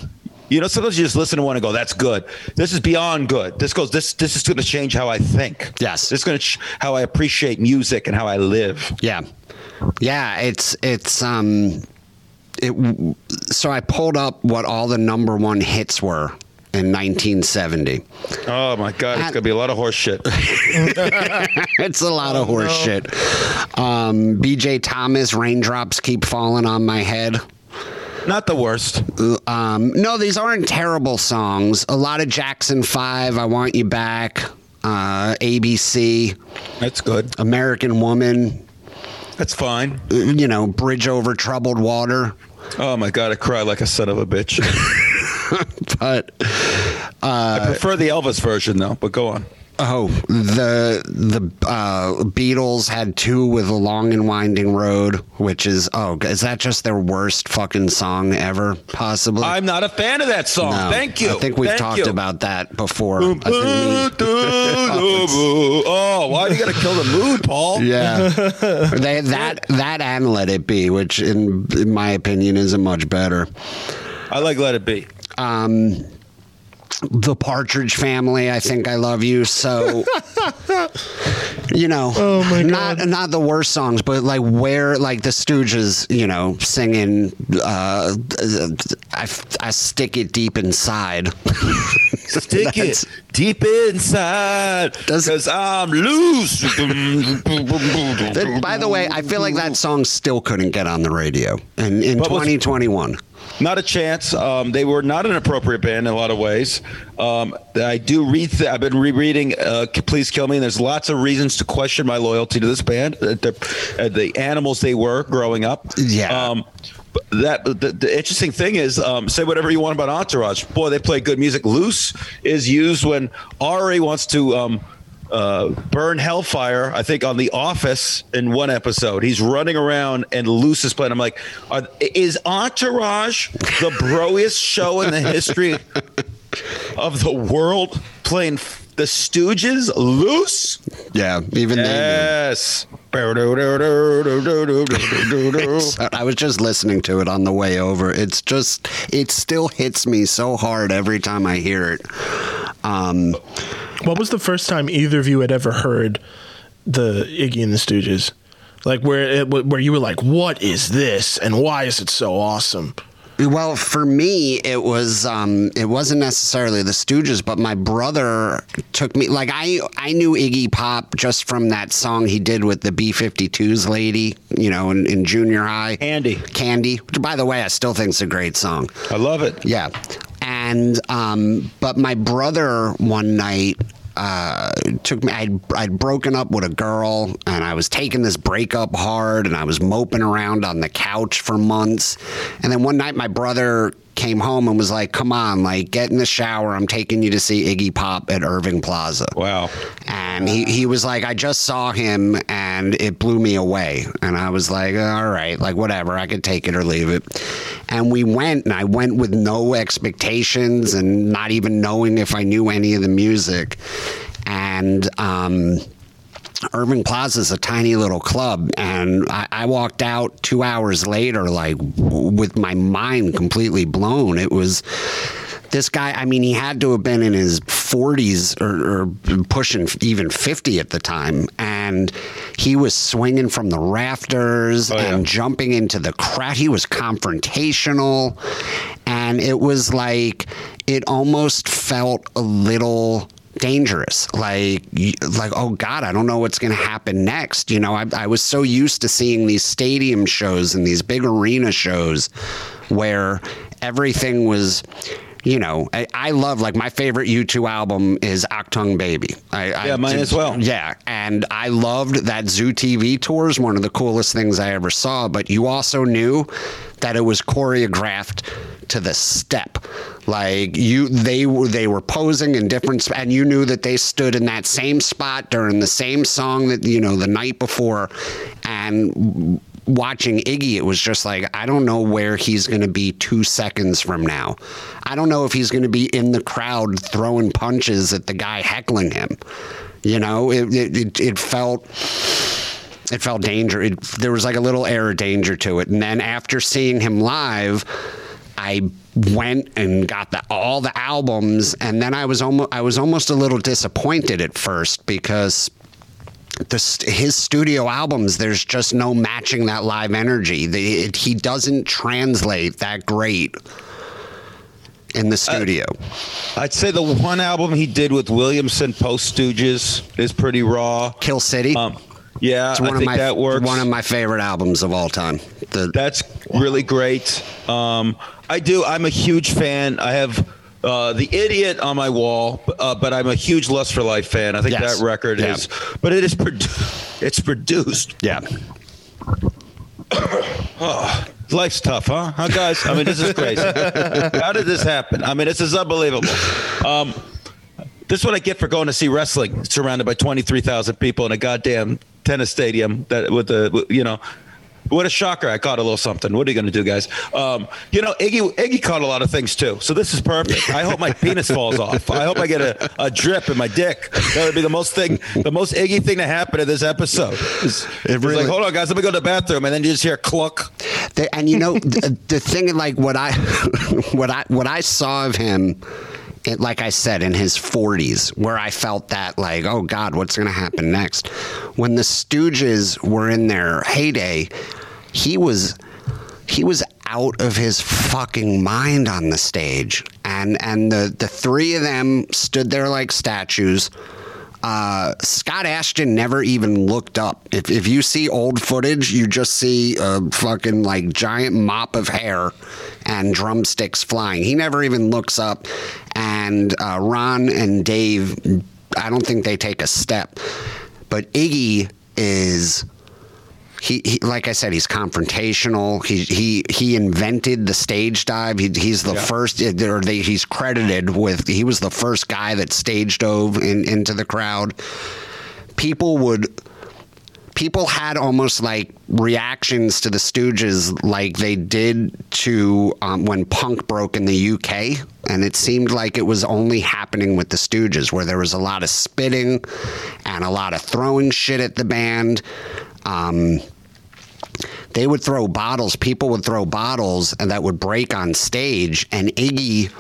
You know, sometimes you just listen to one and go, "That's good." This is beyond good. This goes. This this is going to change how I think. Yes. is going to ch- how I appreciate music and how I live. Yeah, yeah. It's it's um, it. So I pulled up what all the number one hits were in 1970. Oh my god, it's going to be a lot of horse shit. it's a lot of horse shit. Um, B.J. Thomas, raindrops keep falling on my head. Not the worst. Um, no, these aren't terrible songs. A lot of Jackson Five, I Want You Back, uh, ABC, That's good. American Woman. That's fine. uh, You know, Bridge Over Troubled Water. Oh my god, I cry like a son of a bitch. But I prefer the Elvis version though. But go on. Oh, the the uh, Beatles had two with a long and winding road, which is oh, is that just their worst fucking song ever? Possibly. I'm not a fan of that song. No. Thank you. I think we've Thank talked you. about that before. Me- oh, why do you got to kill the mood, Paul? yeah, they, that that and Let It Be, which in, in my opinion isn't much better. I like Let It Be. Um, the Partridge Family, I think I love you. So, you know, Oh, my not God. not the worst songs, but like where like the Stooges, you know, singing, uh, I, I stick it deep inside. Stick it deep inside, cause I'm loose. By the way, I feel like that song still couldn't get on the radio in, in But was- 2021. Not a chance. Um, they were not an appropriate band in a lot of ways. Um, I do read. Th- I've been rereading uh, "Please Kill Me," and there's lots of reasons to question my loyalty to this band. Uh, The, uh, the animals they were growing up. Yeah. Um, that the, the interesting thing is, um, say whatever you want about Entourage. Boy, they play good music. Loose is used when Ari wants to. Um, uh, burn hellfire. I think on The Office in one episode, he's running around and Loose is. I'm like, are, is Entourage the broiest show in the history of the world? Playing the Stooges, Loose. Yeah, even they. Yes. I was just listening to it on the way over. It's just, it still hits me so hard every time I hear it. Um, What was the first time either of you had ever heard the Iggy and the Stooges? Like where it, where you were like, "What is this? And why is it so awesome?" Well, for me, it was um, it wasn't necessarily the Stooges, but my brother took me. Like I I knew Iggy Pop just from that song he did with the B52s lady, you know, in, in junior high. Andy. Candy, which by the way, I still think is a great song. I love it. Yeah. And um, but my brother one night uh, took me. I'd, I'd broken up with a girl, and I was taking this breakup hard, and I was moping around on the couch for months. And then one night, my brother came home and was like, "Come on, like get in the shower. I'm taking you to see Iggy Pop at Irving Plaza." Wow. And he, he was like, I just saw him and it blew me away. And I was like, all right, like whatever, I could take it or leave it. And we went, and I went with no expectations and not even knowing if I knew any of the music. And, um, Irving Plaza is a tiny little club, and I, I walked out two hours later, like with my mind completely blown. It was this guy. I mean, he had to have been in his 40s or, or pushing even 50 at the time, and he was swinging from the rafters Oh, yeah. and jumping into the crowd. He was confrontational, and it was like it almost felt a little dangerous. Like like oh god i don't know what's going to happen next. You know I, I was so used to seeing these stadium shows and these big arena shows where everything was you know i, I love like my favorite u2 album is Achtung Baby I, I Yeah, mine as well. yeah and i loved that zoo tv tour is one of the coolest things i ever saw but you also knew that it was choreographed to the step like you they were they were posing in different and you knew that they stood in that same spot during the same song that you know the night before and watching Iggy, it was just like I don't know where he's going to be two seconds from now. I don't know if he's going to be in the crowd throwing punches at the guy heckling him. You know, it it, it, felt it felt danger. It, there was like a little air of danger to it. And then after seeing him live, I went and got the, all the albums, and then I was almost I was almost a little disappointed at first because. The, his studio albums, there's just no matching that live energy. The, it, he doesn't translate that great in the studio. Uh, I'd say the one album he did with Williamson Post Stooges is pretty raw. Kill City. Um, yeah, it's one I of think my that works. one of my favorite albums of all time. The, That's really great. Um, I do. I'm a huge fan. I have uh, the idiot on my wall, uh, but I'm a huge Lust for Life fan. I think Yes. that record Yeah. is, but it is produ- it's produced. yeah, Life's tough, huh? Huh, guys? I mean, this is crazy. How did this happen? I mean, this is unbelievable. Um, this is what I get for going to see wrestling, surrounded by twenty three thousand people in a goddamn tennis stadium. That with the you know. What a shocker! I caught a little something. What are you going to do, guys? Um, you know, Iggy Iggy caught a lot of things too. So this is perfect. I hope my penis falls off. I hope I get a, a drip in my dick. That would be the most thing, the most Iggy thing to happen in this episode. It's, it's really- like, hold on, guys, let me go to the bathroom, and then you just hear cluck. The- and you know the, the thing like what I what I what I saw of him it, like I said in his 40s where I felt that like oh god what's going to happen next? When the Stooges were in their heyday he was he was out of his fucking mind on the stage. And and the the three of them stood there like statues uh, Scott Asheton never even looked up. If, if you see old footage, you just see a fucking like giant mop of hair and drumsticks flying. He never even looks up. And uh, Ron and Dave, I don't think they take a step. But Iggy is he, he like I said, he's confrontational. He he he invented the stage dive. He, he's the first, or they, he's credited with. He was the first guy that stage dove in, into the crowd. People would. People had almost like reactions to the Stooges, like they did to um, when punk broke in the UK, and it seemed like it was only happening with the Stooges, where there was a lot of spitting and a lot of throwing shit at the band. Um, they would throw bottles. People would throw bottles, and that would break on stage. And Iggy,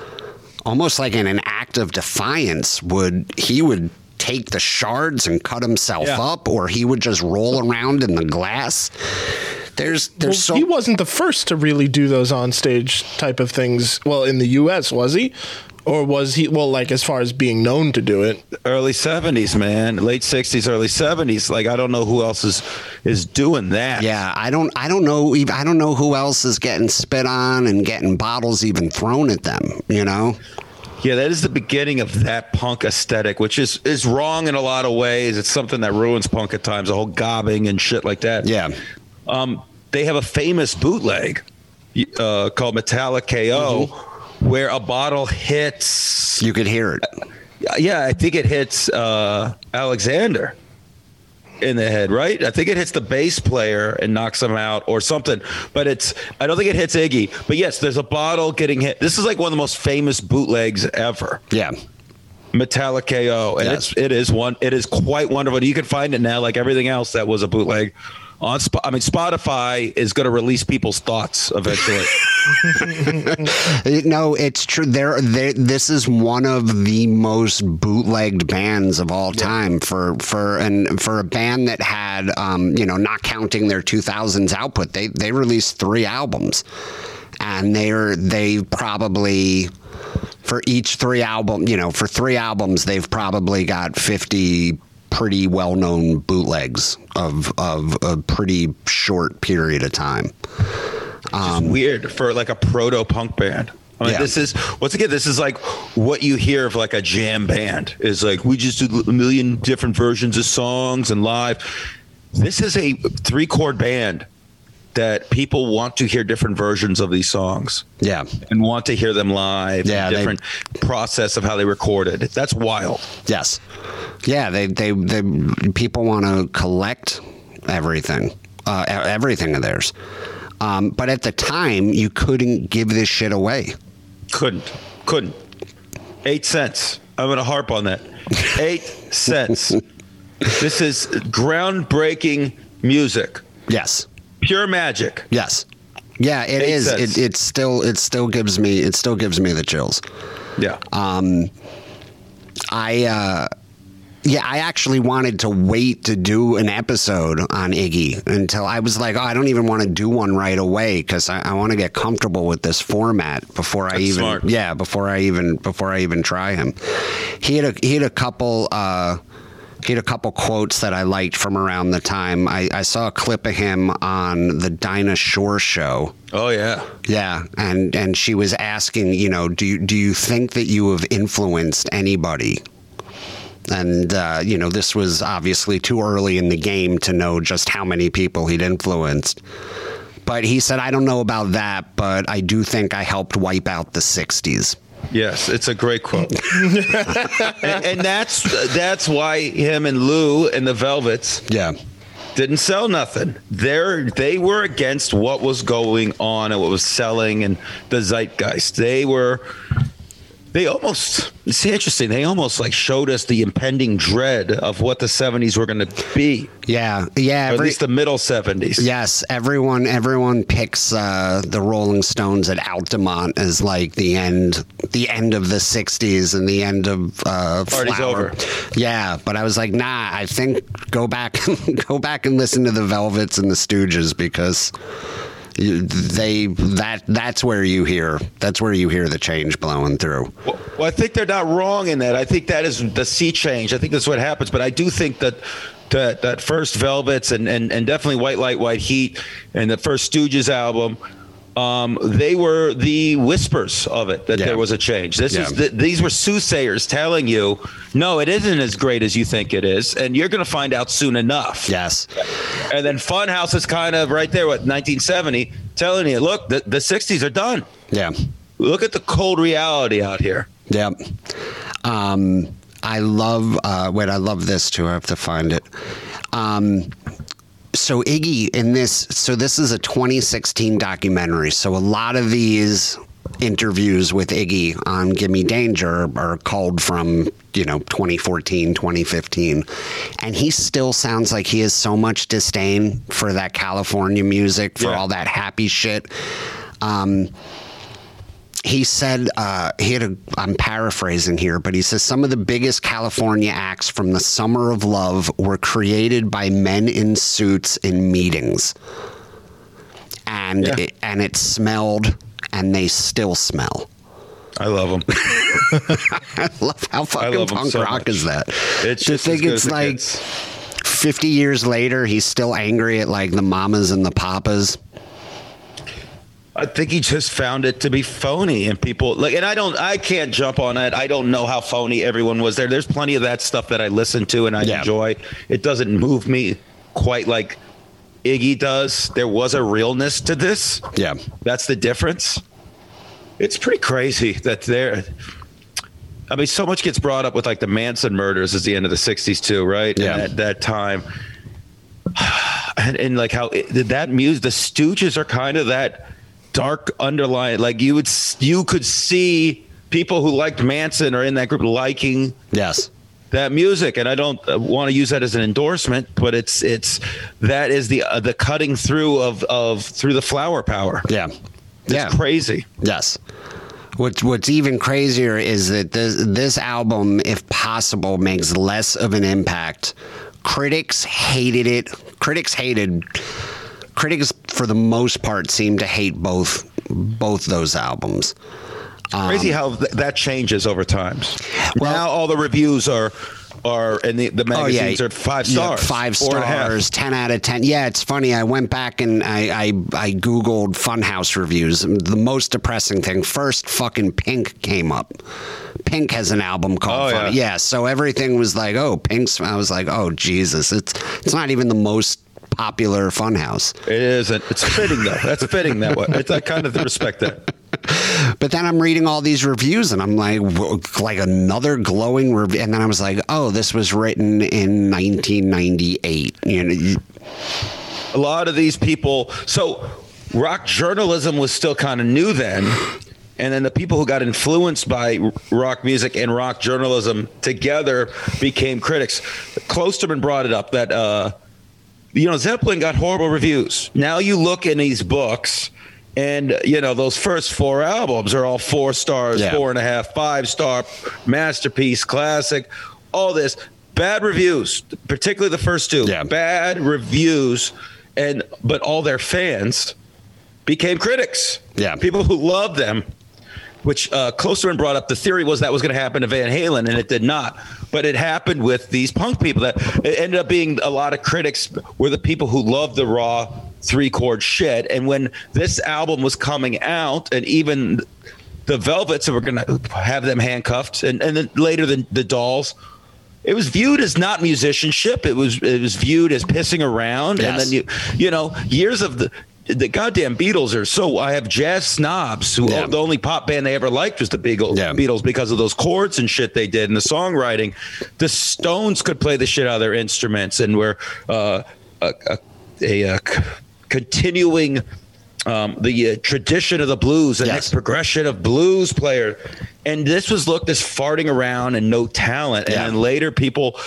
almost like in an act of defiance, would he would take the shards and cut himself Yeah. up, or he would just roll around in the glass. There's there's Well, so he wasn't the first to really do those on stage type of things. Well, in the U.S., was he? Or was he, well, like as far as being known to do it? early 70s man late 60s early 70s like i don't know who else is is doing that Yeah, I don't. I don't know. ev- I don't know who else is getting spit on and getting bottles even thrown at them. You know. yeah that is the beginning of that punk aesthetic which is is wrong in a lot of ways it's something that ruins punk at times the whole gobbing and shit like that Yeah. um they have a famous bootleg uh called metallic ko where a bottle hits You could hear it. yeah i think it hits uh alexander in the head, right? I think it hits the bass player and knocks him out or something. But it's I don't think it hits Iggy. But yes, there's a bottle getting hit. This is like one of the most famous bootlegs ever. Yeah. Metallic KO. And Yes. it's it is one it is quite wonderful. You can find it now like everything else that was a bootleg. On Sp- I mean Spotify is going to release people's thoughts eventually. No, it's true. There, there, this is one of the most bootlegged bands of all time for for and for a band that had, um, you know, not counting their 2000s output, they they released three albums, and they're they probably for each three album, you know, for three albums, they've probably got 50 pretty well-known bootlegs of of a pretty short period of time. It's um, weird for like a proto punk band. I mean, Yeah. this is once again, this is like what you hear of like a jam band is like we just do a million different versions of songs and live. This is a three chord band that people want to hear different versions of these songs Yeah. and want to hear them live. Yeah, and they- different process of how they recorded. That's wild. Yes. Yeah, they they they people want to collect everything. uh, everything of theirs. Um, but at the time, you couldn't give this shit away. Couldn't. Couldn't. Eight cents. I'm going to harp on that. Eight cents. This is groundbreaking music. Yes. Pure magic. Yes. Yeah, it Eight is. It, it still it still gives me it still gives me the chills. Yeah. Um, I uh, yeah, I actually wanted to wait to do an episode on Iggy until I was like, oh, I don't even want to do one right away because I, I want to get comfortable with this format before I That's even smart. yeah before I even before I even try him. He had a he had a couple. Uh, had a couple quotes that I liked from around the time. I, I saw a clip of him on the Dinah Shore show. oh, yeah. Yeah, and and she was asking, you know, do you, do you think that you have influenced anybody? And uh, you know, this was obviously too early in the game to know just how many people he'd influenced. But he said, I don't know about that, but I do think I helped wipe out the '60s. Yes, it's a great quote. and, and that's that's why him and Lou and the Velvets Yeah, didn't sell nothing. They're they were against what was going on and what was selling and the zeitgeist. They were they almost it's interesting. They almost like showed us the impending dread of what the seventies were gonna be. yeah, yeah. Or at least the middle seventies. Yes, everyone everyone picks uh, the Rolling Stones at Altamont as like the end the end of the '60s and the end of uh, Party's Flower. over. Yeah, but I was like, nah. I think go back go back and listen to the Velvets and the Stooges because they that that's where you hear that's where you hear the change blowing through. Well, well, I think they're not wrong in that. I think that is the sea change. I think that's what happens. But I do think that that, that first Velvets and, and, and definitely White Light, White Heat and the first Stooges album, um, they were the whispers of it that Yeah. there was a change. This Yeah. is the, these were soothsayers telling you, no, it isn't as great as you think it is, and you're going to find out soon enough. Yes. And then Funhouse is kind of right there, what 1970, telling you, look, the, the 60s are done. Yeah. Look at the cold reality out here. Yep. Um, I love. Uh, wait, I love this too. I have to find it. Um, so Iggy in this. So this is a 2016 documentary. So a lot of these interviews with Iggy on Gimme Danger are called from you know 2014 2015 and he still sounds like he has so much disdain for that California music for Yeah. all that happy shit um, he said uh, he had a i'm paraphrasing here but he says some of the biggest california acts from the summer of love were created by men in suits in meetings and Yeah. it, and it smelled and they still smell I love them. i love how fucking love punk so rock much. is that It's to just think it's like gets. 50 years later he's still angry at like the mamas and the papas I think he just found it to be phony, and people like. And I don't, I can't jump on it. I don't know how phony everyone was there. There's plenty of that stuff that I listen to and I Yeah. enjoy. It doesn't move me quite like Iggy does. There was a realness to this. yeah That's the difference. It's pretty crazy that there. I mean, so much gets brought up with like the Manson murders as the end of the '60s too, right? Yeah. And at that time, and, and like how it, that music, the Stooges are kind of that dark underlying. Like you would, you could see people who liked Manson or in that group liking yes that music and i don't want to use that as an endorsement but it's it's that is the uh, the cutting through of of through the flower power yeah it's yeah crazy Yes. What's What's even crazier is that this this album, if possible, makes less of an impact. Critics hated it. Critics hated. Critics, for the most part, seem to hate both both those albums. crazy how th- that changes over time Well- now all the reviews are are and the, the oh, magazines are five Yeah, stars five and a half. stars, ten out of ten. Yeah, it's funny. I went back and I, I I googled Funhouse reviews. The most depressing thing first, fucking Pink came up. Pink has an album called Oh, yeah. yeah. So everything was like, oh, Pink's. I was like, oh Jesus, it's it's not even the most popular Funhouse. it isn't it's fitting though that's fitting that way it's i kind of respect that But then I'm reading all these reviews and I'm like, like another glowing review. And then I was like, oh, this was written in 1998. You know, you- a lot of these people. So rock journalism was still kind of new then. And then the people who got influenced by rock music and rock journalism together became critics. Klosterman brought it up that, uh, you know, Zeppelin got horrible reviews. Now you look in these books, and you know those first four albums are all four stars, Yeah. four and a half, five star, masterpiece, classic, all this bad reviews, particularly the first two, Yeah. bad reviews, and but all their fans became critics. Yeah. people who loved them. Which uh, Klosterman brought up. The theory was that was going to happen to Van Halen, and it did not. But it happened with these punk people. That it ended up being a lot of critics were the people who loved the raw three chord shit. And when this album was coming out, and even the Velvets were going to have them handcuffed, and, and then later the, the Dolls, it was viewed as not musicianship. It was it was viewed as pissing around, and then you you know years of the. The goddamn Beatles are so. I have jazz snobs who Yeah. the only pop band they ever liked was the Beagle, Yeah. Beatles because of those chords and shit they did and the songwriting. The Stones could play the shit out of their instruments and were uh, a, a, a, c- continuing um, the uh, tradition of the blues, the Yes. next progression of blues player. And this was looked as farting around and no talent. Yeah. And then later people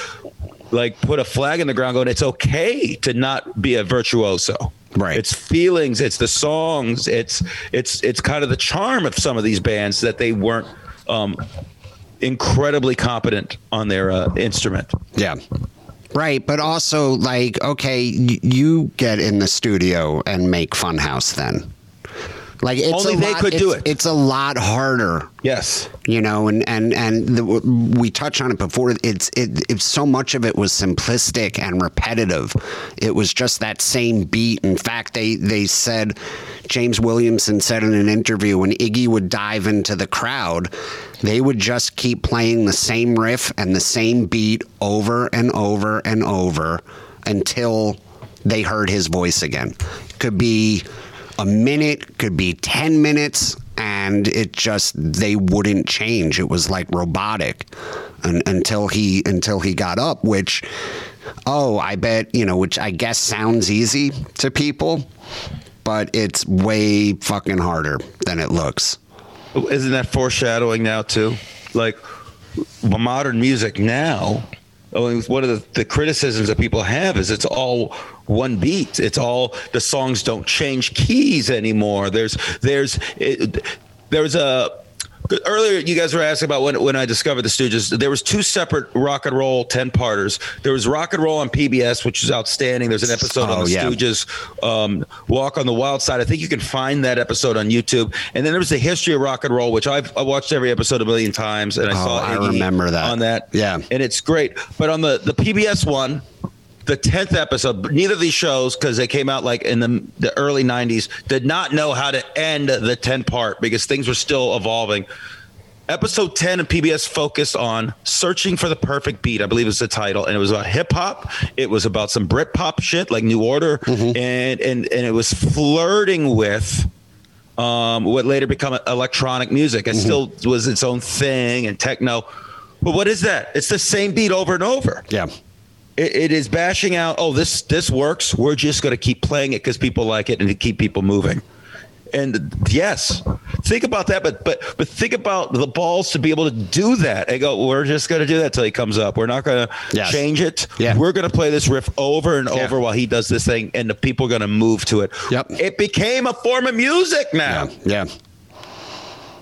like put a flag in the ground going, it's okay to not be a virtuoso. Right. It's feelings, it's the songs, it's it's it's kind of the charm of some of these bands that they weren't um, incredibly competent on their uh, instrument. Yeah. Right, but also like okay, y- you get in the studio and make Funhouse then. Like it's Only a they lot, could do it's- it. It's a lot harder Yes. you know and and and the, we touched on it before it's it, it so much of it was simplistic and repetitive it was just that same beat in fact they they said James Williamson said in an interview when Iggy would dive into the crowd they would just keep playing the same riff and the same beat over and over and over until they heard his voice again could be a minute, could be 10 minutes, and it just they wouldn't change. It was like robotic un until he until he got up, which oh, I bet, you know, which I guess sounds easy to people, but it's way fucking harder than it looks. Isn't that foreshadowing now too? Like modern music now. Oh, mean, one of the, the criticisms that people have is it's all one beat. It's all the songs don't change keys anymore. There's there's it, there's a earlier you guys were asking about when when I discovered the Stooges. There was two separate rock and roll ten parters. There was rock and roll on PBS, which is outstanding. There's an episode Oh, on the yeah. Stooges um, Walk on the Wild Side. I think you can find that episode on YouTube. And then there was the history of rock and roll, which I've I watched every episode a million times, and I Oh, saw I remember that. on that. Yeah. and it's great. But on the the PBS one. The tenth episode. Neither of these shows, because they came out like in the the early '90s, did not know how to end the ten part because things were still evolving. Episode 10 of PBS focused on searching for the perfect beat, I believe is the title. And it was about hip hop. It was about some Brit pop shit like New Order. And, and, and it was flirting with um, what later become electronic music. It still was its own thing and techno. But what is that? It's the same beat over and over. Yeah. It, it is bashing out. Oh, this this works. We're just going to keep playing it because people like it and to keep people moving. And yes, think about that. But but but think about the balls to be able to do that. And go, we're just going to do that till he comes up. We're not going to Yes. change it. Yeah. We're going to play this riff over and Yeah. over while he does this thing, and the people are going to move to it. Yep. It became a form of music now. Yeah. Yeah.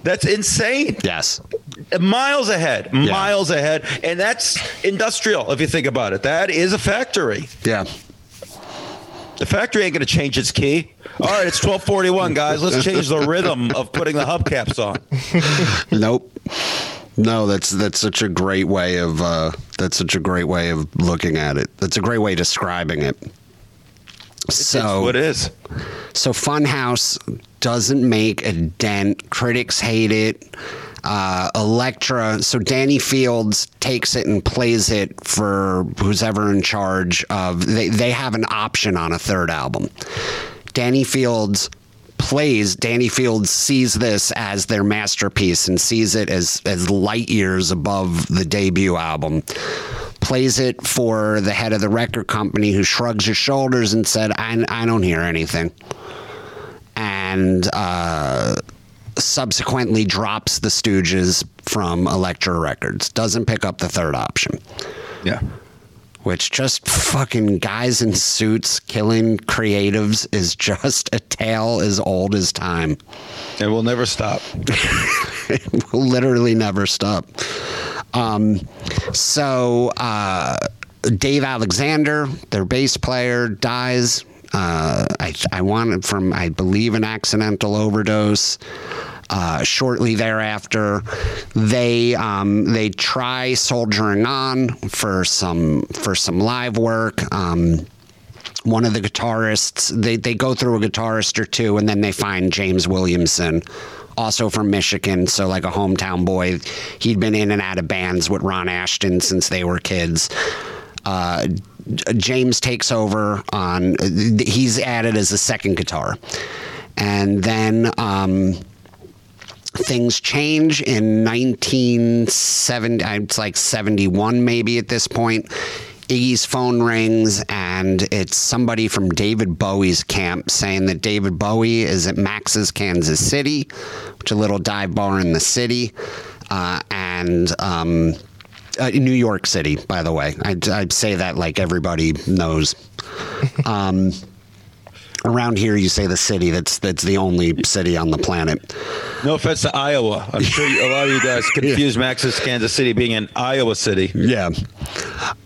That's insane. Yes. Miles ahead, miles ahead, and that's industrial. If you think about it, that is a factory. Yeah. The factory ain't going to change its key. All right, it's 1241, guys. Let's change the rhythm of putting the hubcaps on. Nope. No, that's that's such a great way of uh, that's such a great way of looking at it. That's a great way of describing it. So what it is. So Funhouse doesn't make a dent. Critics hate it. Uh, Elektra. So Danny Fields takes it and plays it for who's ever in charge of. They they have an option on a third album. Danny Fields plays Danny Fields sees this as their masterpiece and sees it as as light years above the debut album plays it for the head of the record company, who shrugs his shoulders and said, "I, I don't hear anything," and uh, subsequently drops the Stooges from Elektra Records. Doesn't pick up the third option Yeah. Which just fucking guys in suits killing creatives is just a tale as old as time. And we'll never stop. It will literally never stop. Um, so uh, Dave Alexander, their bass player, dies. Uh, I, I wanted from, I believe, an accidental overdose. Uh, shortly thereafter, they um, they try soldiering on for some for some live work. Um, one of the guitarists they, they go through a guitarist or two and then they find james williamson also from michigan so like a hometown boy. He'd been in and out of bands with ron asheton since they were kids. Uh, james takes over on he's added as a second guitar. And then um, things change in 1970 it's like 71 maybe at this point iggy's phone rings and it's somebody from david bowie's camp saying that david bowie is at max's kansas city which is a little dive bar in the city uh, and um, uh, New York City, by the way. I'd, I'd say that like everybody knows. Um, around here, you say the city. That's that's the only city on the planet. No offense to Iowa. I'm sure a lot of you guys confuse Max's Kansas City being in Iowa City. Yeah.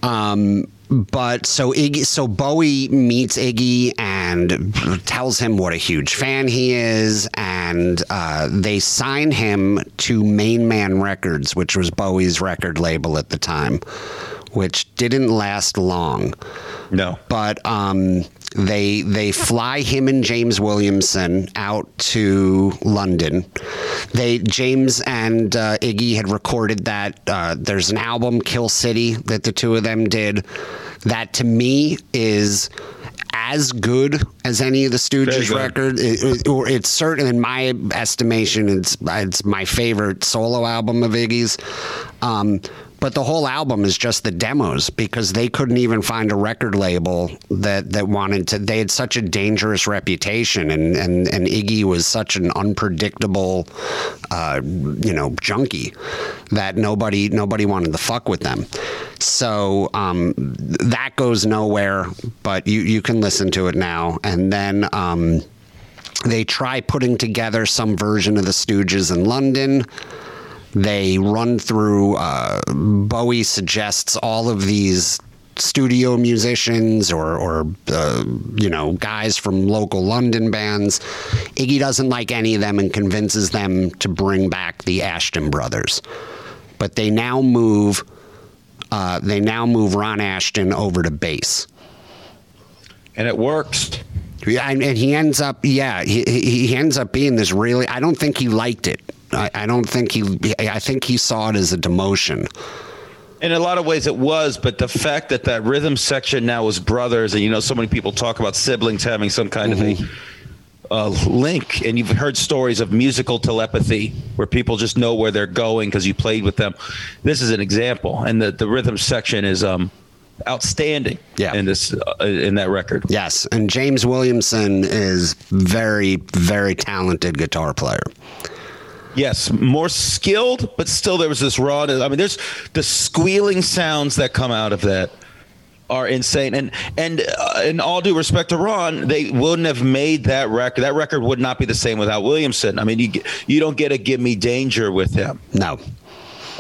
Um, but so Iggy, so Bowie meets Iggy and tells him what a huge fan he is, and uh, they sign him to Main Man Records, which was Bowie's record label at the time, which didn't last long. No. But um, they they fly him and James Williamson out to London. They James and uh, Iggy had recorded that. Uh, there's an album, Kill City, that the two of them did. That to me is as good as any of the Stooges record, it, it- or it's certain in my estimation, it's it's my favorite solo album of Iggy's. Um, but the whole album is just the demos because they couldn't even find a record label that, that wanted to. They had such a dangerous reputation, and, and, and Iggy was such an unpredictable, uh, you know, junkie that nobody nobody wanted to fuck with them. So um, that goes nowhere, but you, you can listen to it now. And then um, they try putting together some version of the Stooges in London. They run through, uh, Bowie suggests all of these studio musicians or, or uh, you know, guys from local London bands. Iggy doesn't like any of them and convinces them to bring back the Asheton brothers. But they now move. Uh, they now move Ron Asheton over to bass. And it works. Yeah, and, and he ends up, yeah, he, he he ends up being this really. I don't think he liked it. I, I don't think he. I think he saw it as a demotion. In a lot of ways, it was, but the fact that that rhythm section now was brothers, and you know, so many people talk about siblings having some kind of a uh, link, and you've heard stories of musical telepathy where people just know where they're going because you played with them. This is an example, and the the rhythm section is um outstanding. Yeah. in this uh, in that record. Yes, and James Williamson is very, very talented guitar player. Yes, more skilled, but still there was this raw. I mean, there's the squealing sounds that come out of that are insane. And and uh, in all due respect to Ron, they wouldn't have made that record. That record would not be the same without Williamson. I mean, you you don't get a "Gimme Danger" with him. No,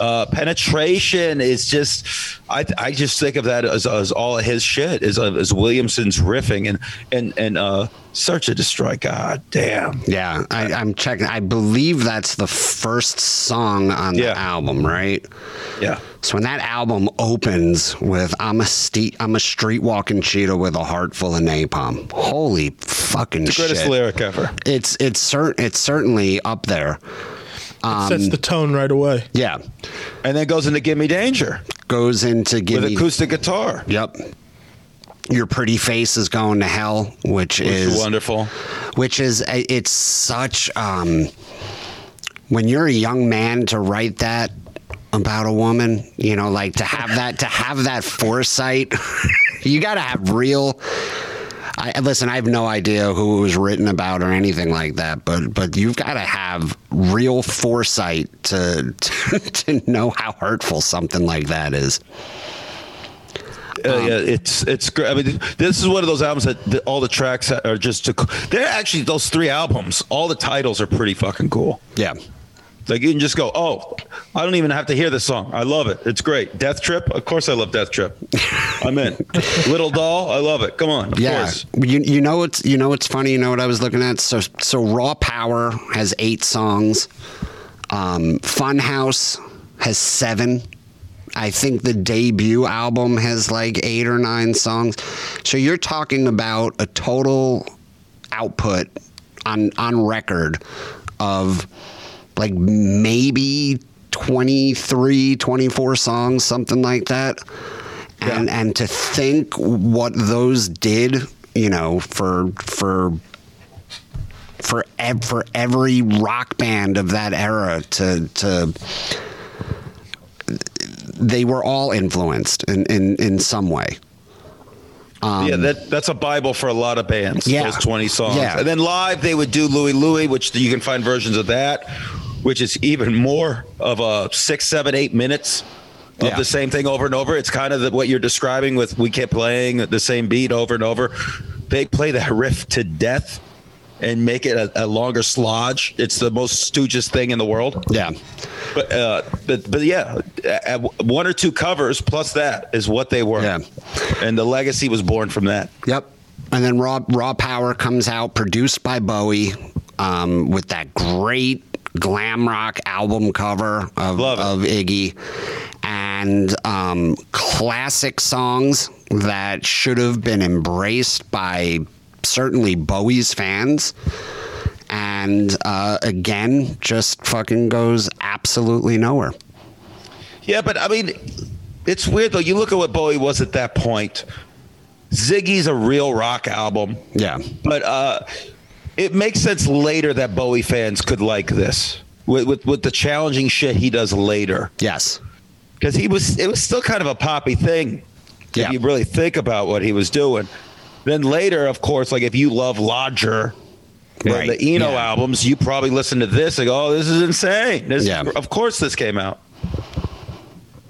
Uh, penetration is just I I just think of that as, as all of his shit is uh, as Williamson's riffing and and and uh, Search and Destroy. God damn. yeah, I, I'm checking. I believe that's the first song on Yeah. the album, right? Yeah. So when that album opens with "I'm a ste- I'm a street walking cheetah with a heart full of napalm," holy fucking The greatest shit! lyric ever. It's it's cert- it's certainly up there. Sets the tone right away. Yeah, And then goes into Gimme Danger goes into give with me. acoustic guitar. Yep. Your pretty face is going to hell, which Which is is wonderful. which is it's such um when you're a young man to write that about a woman. You know, like to have that to have that foresight. you got to have real. I, listen, I have no idea who it was written about or anything like that, but but you've got to have real foresight to, to to know how hurtful something like that is. Uh, yeah, it's it's great. I mean, this is one of those albums that all the tracks are just. To, they're actually those three albums. All the titles are pretty fucking cool. Yeah. Like you can just go, oh, I don't even have to hear this song. I love it. It's great. Death Trip, of course I love Death Trip. I'm in. Little Doll, I love it. Come on, yeah. course. You you know what's you know what's funny. You know what I was looking at. So so Raw Power has eight songs. Um, Funhouse has seven. I think the debut album has like eight or nine songs. So you're talking about a total output on on record of like maybe 23 24 songs something like that and Yeah. and to think what those did you know for for for ev- for every rock band of that era to to they were all influenced in in, in some way yeah, that that's a bible for a lot of bands. Um, Yeah. those twenty songs. Yeah. And then live, they would do Louie Louie, which you can find versions of that, which is even more of a six, seven, eight minutes of Yeah. the same thing over and over. It's kind of the, what you're describing with we kept playing the same beat over and over. They play that riff to death and make it a, a longer slodge. It's the most Stooges thing in the world. yeah But uh, but but yeah, one or two covers plus that is what they were. Yeah. And the legacy was born from that. Yep. And then Raw Raw Power comes out, produced by Bowie, um, with that great glam rock album cover of, of Iggy, and um, classic songs that should have been embraced by certainly Bowie's fans. And uh, again, just fucking goes absolutely nowhere. Yeah, but I mean, it's weird though. You look at what Bowie was at that point. Ziggy's a real rock album, Yeah. but uh, it makes sense later that Bowie fans could like this with with, with the challenging shit he does later Yes. because he was it was still kind of a poppy thing Yeah. if you really think about what he was doing. Then later, of course, like if you love Lodger. Right, the Eno yeah. albums, you probably listen to this and go, "Oh, this is insane." This, Yeah. Of course, this came out.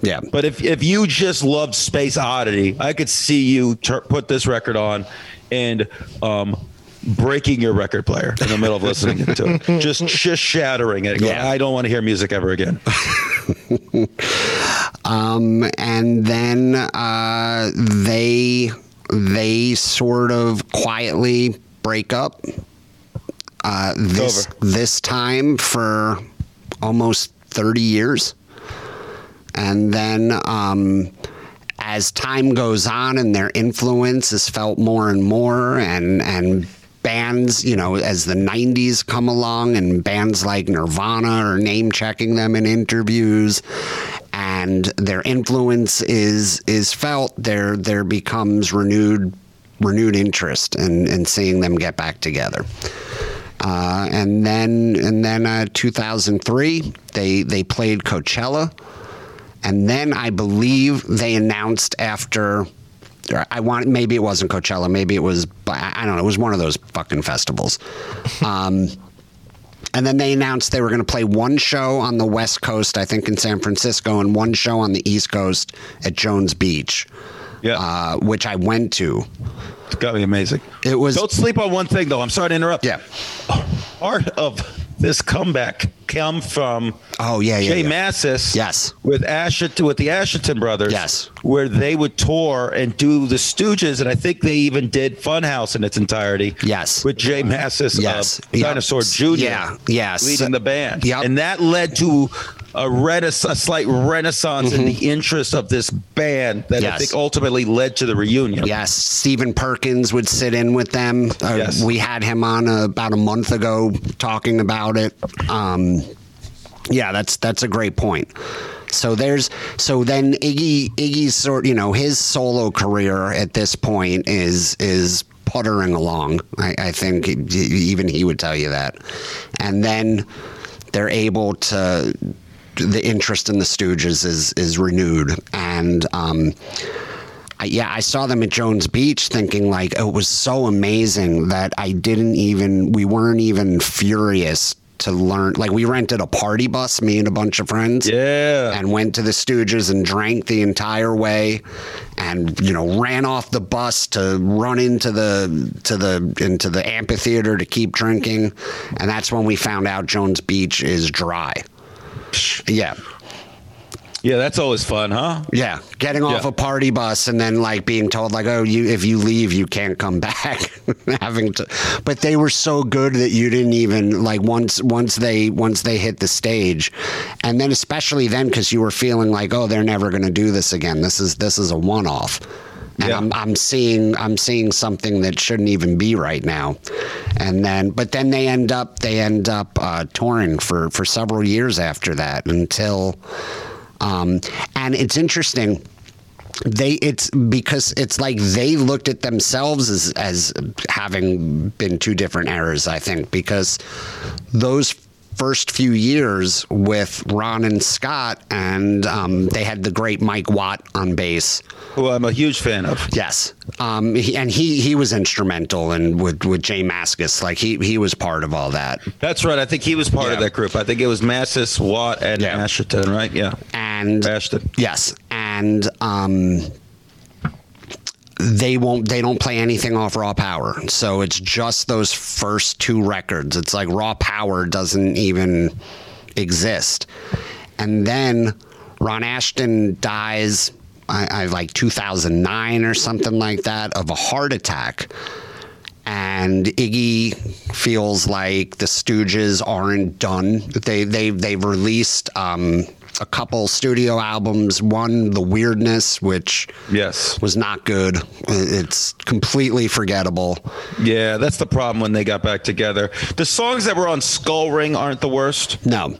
Yeah. But if if you just loved Space Oddity, I could see you tur put this record on and um, breaking your record player in the middle of listening to it, just just shattering it. Going, Yeah. I don't want to hear music ever again. Um, and then uh, they they sort of quietly break up. Uh, this this time for almost thirty years, and then um, as time goes on and their influence is felt more and more, and and bands, you know, as the '90s come along, and bands like Nirvana are name checking them in interviews, and their influence is is felt. There there becomes renewed renewed interest in, in seeing them get back together. Uh, and then and then uh, 2003 they they played Coachella, and then I believe they announced after. Or I want maybe it wasn't Coachella, maybe it was I I don't know. It was one of those fucking festivals. Um, and then they announced they were going to play one show on the West Coast, I think in San Francisco, and one show on the East Coast at Jones Beach, Yeah, uh, which I went to. it's got to be amazing. It was Don't sleep on one thing though. I'm sorry to interrupt. yeah. part of this comeback come from Oh yeah, yeah. Jay yeah. Mascis. Yes. With Asheton with the Asheton brothers. Yes. Where they would tour and do the Stooges, and I think they even did Funhouse in its entirety. Yes. With J Mascis Yes. of Yep. Dinosaur Jr. Yeah. Yes. Leading the band. yeah And that led to a, renaissance, a slight renaissance in the interest of this band that I Mm-hmm. Think ultimately led to the reunion. Yes, Stephen Perkins would sit in with them. Uh, Yes. We had him on uh, about a month ago talking about it. Um, yeah, that's that's a great point. So there's so then Iggy Iggy's sort you know his solo career at this point is is puttering along. I, I think even he would tell you that. And then they're able to the interest in the Stooges is is renewed, and um, yeah, I saw them at Jones Beach, thinking like it was so amazing that I didn't even we weren't even furious to learn. Like we rented a party bus, me and a bunch of friends, Yeah. and went to the Stooges and drank the entire way, and you know ran off the bus to run into the to the into the amphitheater to keep drinking, and that's when we found out Jones Beach is dry. Yeah, yeah, that's always fun, huh? yeah, getting off Yeah. a party bus and then like being told like, oh, you if you leave, you can't come back. Having to, but they were so good that you didn't even like once once they once they hit the stage, and then especially then because you were feeling like, oh, they're never going to do this again. This is this is a one off. And Yeah. I'm, I'm seeing I'm seeing something that shouldn't even be right now, and then but then they end up they end up uh, touring for for several years after that until um, and it's interesting. They it's because it's like they looked at themselves as as having been two different eras. I think because those first few years with Ron and Scott, and um, they had the great Mike Watt on bass. Who I'm a huge fan of. Yes, um, he, and he he was instrumental, and with with J Mascis, like he he was part of all that. That's right. I think he was part of that group. I think it was Mascis, Watt, and Yeah. Asheton, right? Yeah. and Asheton. Yes, and um, they won't. They don't play anything off Raw Power, so it's just those first two records. It's like Raw Power doesn't even exist, and then Ron Asheton dies. I, I like 2009 or something like that of a heart attack and Iggy feels like the Stooges aren't done. They they they've released um, a couple studio albums. One, The Weirdness, which Yes. was not good. It's completely forgettable. Yeah, that's the problem when they got back together. The songs that were on Skull Ring aren't the worst. No,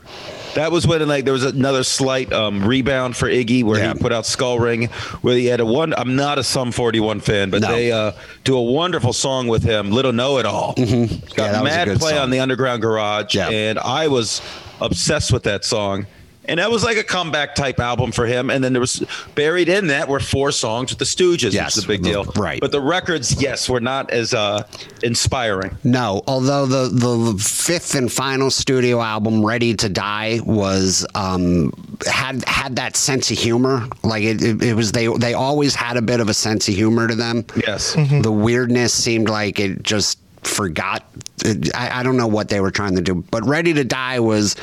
That was when like there was another slight um, rebound for Iggy where Yeah. he put out Skull Ring, where he had a one. I'm not a Sum 41 fan, but No. they uh, do a wonderful song with him, Little Know It All. Got Yeah, that was a mad good play song. on the Underground Garage, Yeah. and I was obsessed with that song. And that was like a comeback type album for him. And then there was buried in that were four songs with the Stooges, Yes, which is a big deal. right. But the records, yes, were not as uh, inspiring. no. Although the the fifth and final studio album, Ready to Die, was um, had had that sense of humor. Like it, it, it was they they always had a bit of a sense of humor to them. Yes. the weirdness seemed like it just forgot it, I, I don't know what they were trying to do but ready to die was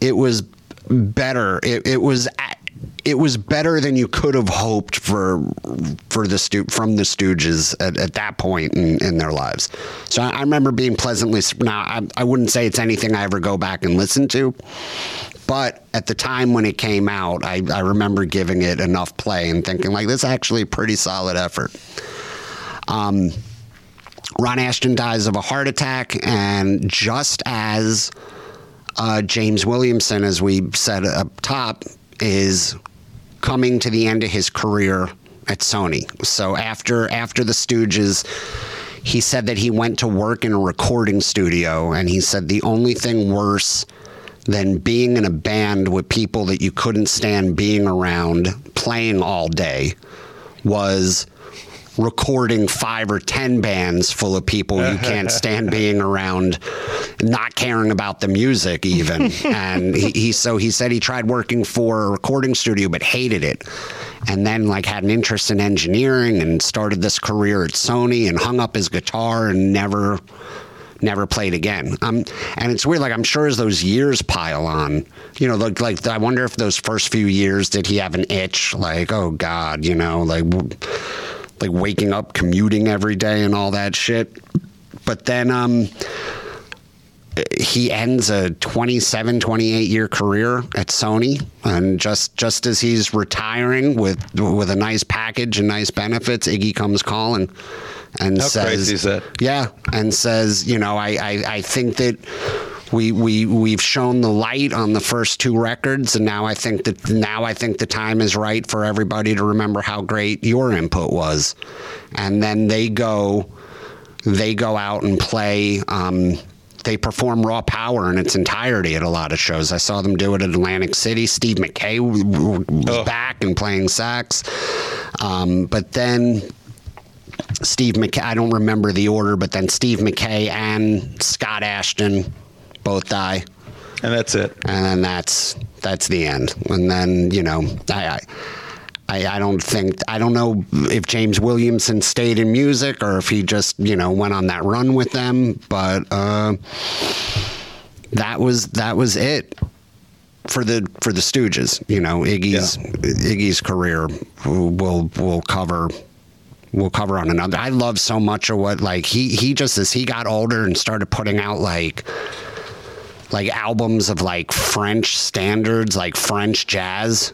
it was better it, it was it was better than you could have hoped for for the stu- from the Stooges at, at that point in, in their lives. So I, I remember being pleasantly now I, I wouldn't say it's anything I ever go back and listen to, but at the time when it came out, I, I remember giving it enough play and thinking like this is actually a pretty solid effort. Um, Ron Asheton dies of a heart attack, and just as uh, James Williamson, as we said up top, is coming to the end of his career at Sony. So after after the Stooges, he said that he went to work in a recording studio, and he said the only thing worse than being in a band with people that you couldn't stand being around, playing all day, was recording five or ten bands full of people you can't stand being around, not caring about the music even. and he, he so he said he tried working for a recording studio but hated it. And then like had an interest in engineering and started this career at Sony and hung up his guitar and never never played again. Um, and it's weird. Like I'm sure as those years pile on, you know, like like I wonder if those first few years did he have an itch? Like oh God, you know, like like waking up, commuting every day, and all that shit. But then um, he ends a 27, 28 year career at Sony, and just just as he's retiring with with a nice package and nice benefits, Iggy comes calling and How says, crazy is that? yeah, and says, you know, I, I, I think that we we we've shown the light on the first two records, and now I think that now I think the time is right for everybody to remember how great your input was, and then they go they go out and play. Um, they perform raw power in its entirety at a lot of shows. I saw them do it at Atlantic City. Steve Mackay was Oh. back and playing sax. Um, but then Steve Mackay, I don't remember the order, but then Steve Mackay and Scott Asheton both die. And that's it. And then that's that's the end. And then, you know, I, I I, don't think I don't know if James Williamson stayed in music or if he just you know went on that run with them, but uh, that was that was it for the for the Stooges. You know, Iggy's Iggy's career will will cover we'll cover on another. I love so much of what like he he just as he got older and started putting out like like albums of like French standards, like French jazz.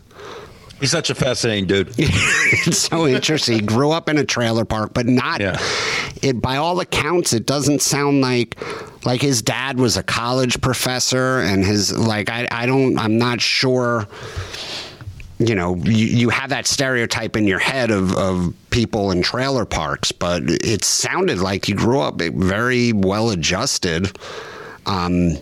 He's such a fascinating dude. it's so interesting. He grew up in a trailer park, but not. Yeah. It by all accounts, it doesn't sound like like his dad was a college professor, and his like I I don't I'm not sure. You know, you, you have that stereotype in your head of, of people in trailer parks, but it sounded like he grew up very well adjusted. Um,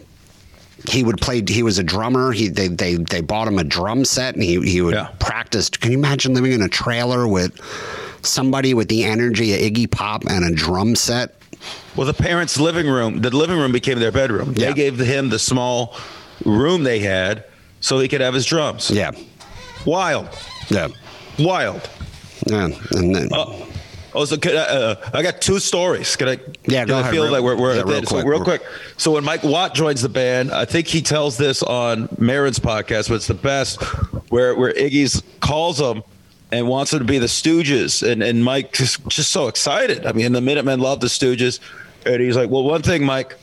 he would play. He was a drummer. He they they, they bought him a drum set, and he he would Yeah. practice. Can you imagine living in a trailer with somebody with the energy of Iggy Pop and a drum set? Well, the parents' living room, the living room became their bedroom. Yeah. They gave him the small room they had so he could have his drums. Yeah, Wild. yeah, Wild. yeah. And then Oh, oh so could I, uh, I got two stories. Can I? Yeah, go I ahead, feel real- like we're, we're yeah, at real the- so quick. real quick. So when Mike Watt joins the band, I think he tells this on Maron's podcast, but it's the best, where where Iggy's calls him and wants him to be the Stooges, and and Mike just just so excited. I mean, the Minutemen love the Stooges, and he's like, "Well, one thing, Mike."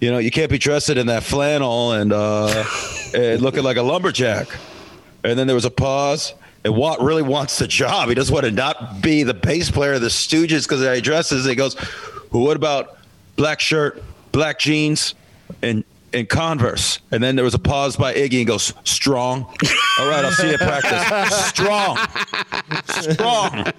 You know, you can't be dressed in that flannel and uh, and looking like a lumberjack. And then there was a pause. And Watt really wants the job. He doesn't want to not be the bass player of the Stooges because he dresses. He goes, well, "What about black shirt, black jeans, and and Converse?" And then there was a pause by Iggy and goes, "Strong." All right, I'll see you at practice. Strong, strong.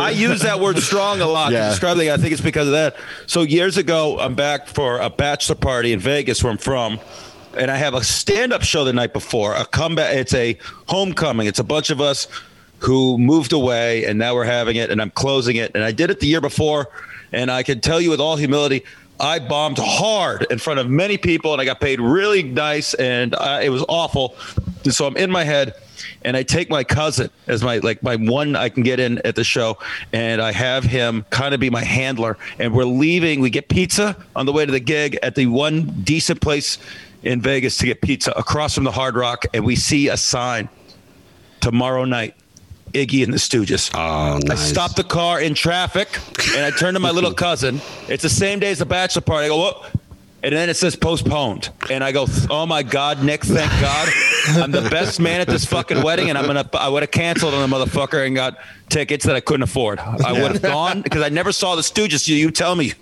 I use that word "strong" a lot Yeah. to describe things. I think it's because of that. So years ago, I'm back for a bachelor party in Vegas, where I'm from and I have a stand-up show the night before. A comeback. It's a homecoming. It's a bunch of us who moved away, and now we're having it, and I'm closing it. And I did it the year before, and I can tell you with all humility, I bombed hard in front of many people, and I got paid really nice, and it was awful. And so I'm in my head. And I take my cousin as my like my one I can get in at the show, and I have him kind of be my handler. And we're leaving. We get pizza on the way to the gig at the one decent place in Vegas to get pizza across from the Hard Rock, and we see a sign tomorrow night. Iggy and the Stooges. Oh, I nice. stopped the car in traffic, and I turned to my little cousin. It's the same day as the bachelor party. I go, what? And then it says postponed, and I go, "Oh my God, Nick! Thank God, I'm the best man at this fucking wedding, and I'm gonna. I would have canceled on the motherfucker and got tickets that I couldn't afford. I would have gone because I never saw the Stooges. You, you tell me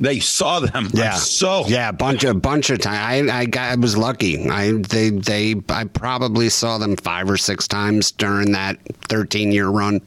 you saw them. Yeah. I'm so yeah, bunch of bunch of time. I I got I was lucky. I they they I probably saw them five or six times during that 13 year run.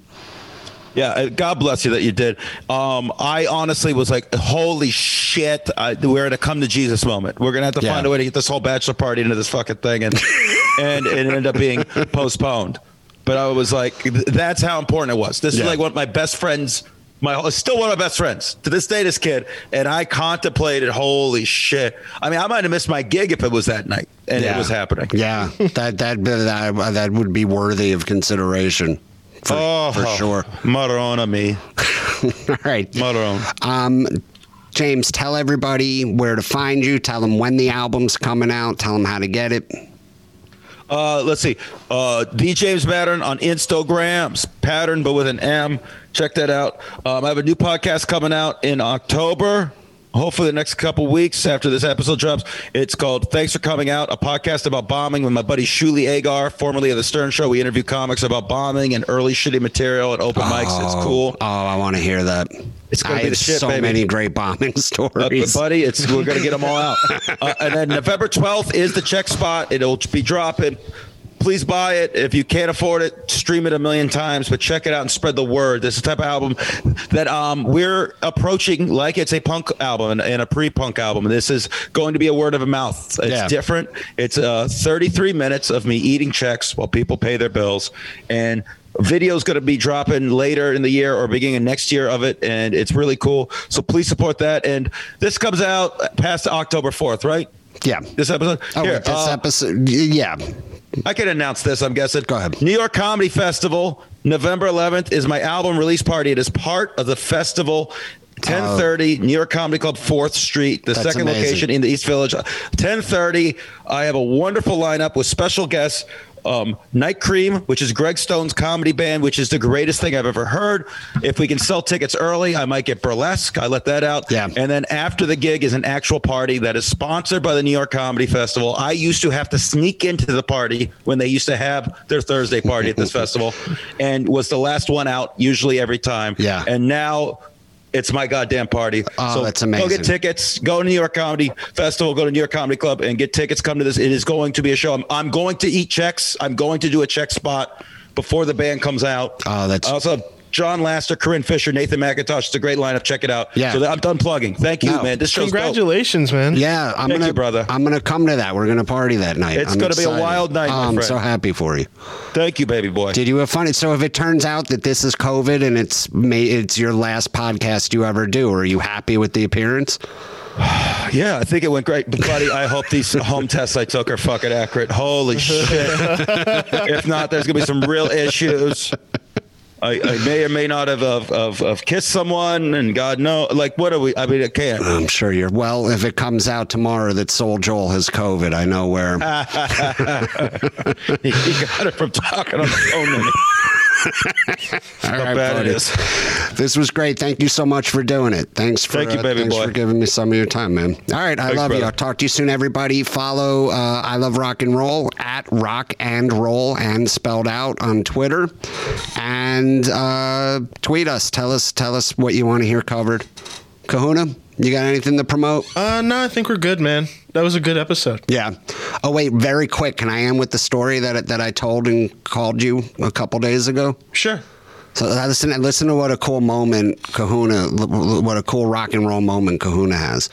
Yeah, uh, God bless you that you did. Um, I honestly was like, "Holy shit, I, we're at a come to Jesus moment. We're gonna have to Yeah. find a way to get this whole bachelor party into this fucking thing," and and it ended up being postponed. But I was like, "That's how important it was." This Yeah. is like one of my best friends. My still one of my best friends to this day. This kid and I contemplated, "Holy shit!" I mean, I might have missed my gig if it was that night and it was happening. Yeah, that that that that would be worthy of consideration. For, Oh, for sure. Marona me, All right. Marone. Um, James, tell everybody where to find you. Tell them when the album's coming out. Tell them how to get it. Uh, let's see. Uh, James Mattern on Instagrams, pattern but with an M. Check that out. Um, I have a new podcast coming out in October. Hopefully, the next couple weeks after this episode drops. It's called "Thanks for Coming Out," a podcast about bombing with my buddy Shuli Egar, formerly of the Stern Show. We interview comics about bombing and early shitty material at open mics. It's cool. Oh, I want to hear that. It's gonna I be the shit, so baby. many great bombing Uh, stories. buddy, it's we're gonna get them all out. Uh, and then November twelfth is the check spot. It'll be dropping. Please buy it. If you can't afford it, stream it a million times, but check it out and spread the word. This is the type of album that um, we're approaching like it's a punk album and, and a pre-punk album. This is going to be a word of mouth. It's Yeah. different. It's uh, 33 minutes of me eating checks while people pay their bills, and video's going to be dropping later in the year or beginning of next year of it, and it's really cool. So please support that. And this comes out past October 4th, right? Yeah. This episode. Oh, Here, wait, this uh, episode. Yeah. I can announce this. I'm guessing. Go ahead. New York Comedy Festival, November 11th is my album release party. It is part of the festival. 10:30 New York Comedy Club 4th Street, the. Second amazing. location in the East Village. 10:30 I have a wonderful lineup with special guests um, Night Cream, which is Greg Stone's comedy band, which is the greatest thing I've ever heard. If we can sell tickets early, I might get burlesque. I let that out. Yeah. And then after the gig is an actual party that is sponsored by the New York Comedy Festival. I used to have to sneak into the party when they used to have their Thursday party at this festival and was the last one out usually every time. Yeah. And now it's my goddamn party. Oh, that's amazing. Go get tickets. Go to New York Comedy Festival. Go to New York Comedy Club and get tickets. Come to this. It is going to be a show. I'm, I'm going to eat checks. I'm going to do a check spot before the band comes out. Oh, that's- I also Jon Laster, Corinne Fisher, Nathan Macintosh. It's a great lineup. Check it out. Yeah. So I'm done plugging. Thank you, No. man. This show's dope. Congratulations, man. Yeah, I'm Thank gonna, you, brother. I'm gonna come to that. We're gonna party that night. It's I'm gonna be a wild night, my Oh, I'm friend. so happy for you. Thank you, baby boy. Did you have fun? So if it turns out that this is COVID and it's ma- it's your last podcast you ever do, are you happy with the appearance? Yeah, I think it went great. But buddy, I hope these home tests I took are fucking accurate. Holy shit. if not, there's gonna be some real issues. I, I may or may not have, have, have, have kissed someone, and God know, like, what are we? I mean, I can't. I'm sure you're. Well, if it comes out tomorrow that Soul Joel has COVID, I know where. he got it from talking on the phone to me. All How right, bad buddy. it is. This was great. Thank you so much for doing it. Thanks for Thank you, uh, baby thanks boy. for giving me some of your time, man. All right, I Thanks, love you. I'll talk to you soon, everybody. Follow uh, I love rock and roll at rock and roll and spelled out on Twitter, and uh, tweet us. Tell us tell us what you want to hear covered. Kahuna, you got anything to promote? Uh, no, I think we're good, man. That was a good episode. Yeah. Oh wait, very quick. Can I end with the story that that I told and called you a couple days ago? Sure. So uh, listen, listen to what a cool moment Kahuna, what a cool rock and roll moment Kahuna has.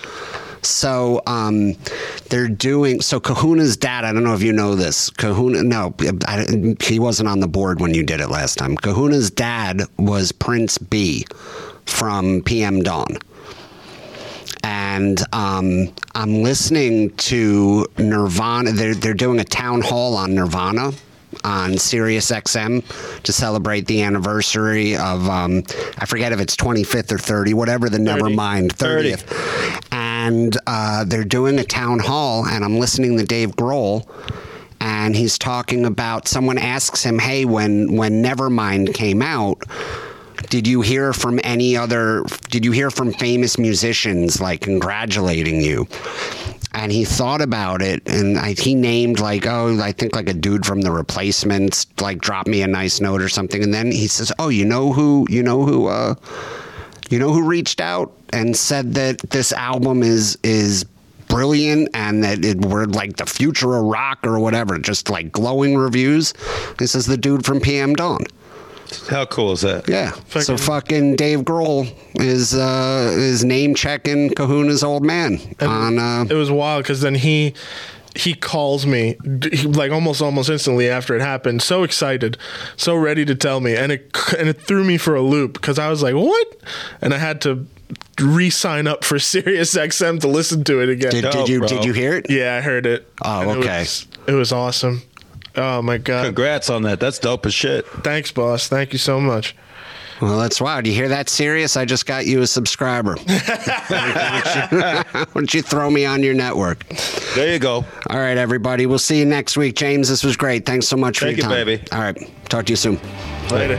So um, they're doing. So Kahuna's dad. I don't know if you know this. Kahuna. No, I, he wasn't on the board when you did it last time. Kahuna's dad was Prince Be from PM Dawn and um, I'm listening to Nirvana. They're they're doing a town hall on Nirvana on Sirius XM to celebrate the anniversary of um, I forget if it's 25th or 30, whatever the never mind 30. 30th. And uh, they're doing a town hall, and I'm listening to Dave Grohl. And he's talking about someone asks him, "Hey, when when Nevermind came out, did you hear from any other did you hear from famous musicians like congratulating you? And he thought about it and I, he named like oh i think like a dude from the replacements like dropped me a nice note or something. And then he says oh you know who you know who uh you know who reached out and said that this album is is brilliant and that it we're like the future of rock or whatever just like glowing reviews? This is the dude from pm dawn How cool is that? yeah. so Fucking- fucking Dave Grohl is uh is name checking Kahuna's old man on uh It was wild because then he he calls me like almost almost instantly after it happened. So excited, so ready to tell me, and it and it threw me for a loop because I was like, "What?" And I had to re-sign up for Sirius XM to listen to it again. did, did dope, you bro. did you hear it? yeah, I heard it. Oh, And it okay. was- It was, awesome. Oh my god! Congrats on that. That's dope as shit. Thanks, boss. Thank you so much. Well, that's wow. Do you hear that, Sirius? I just got you a subscriber. Why don't you- why don't you throw me on your network? There you go. All right, everybody. We'll see you next week. James, this was great. Thanks so much for Thank your you, time. baby. All right. Talk to you soon. Later.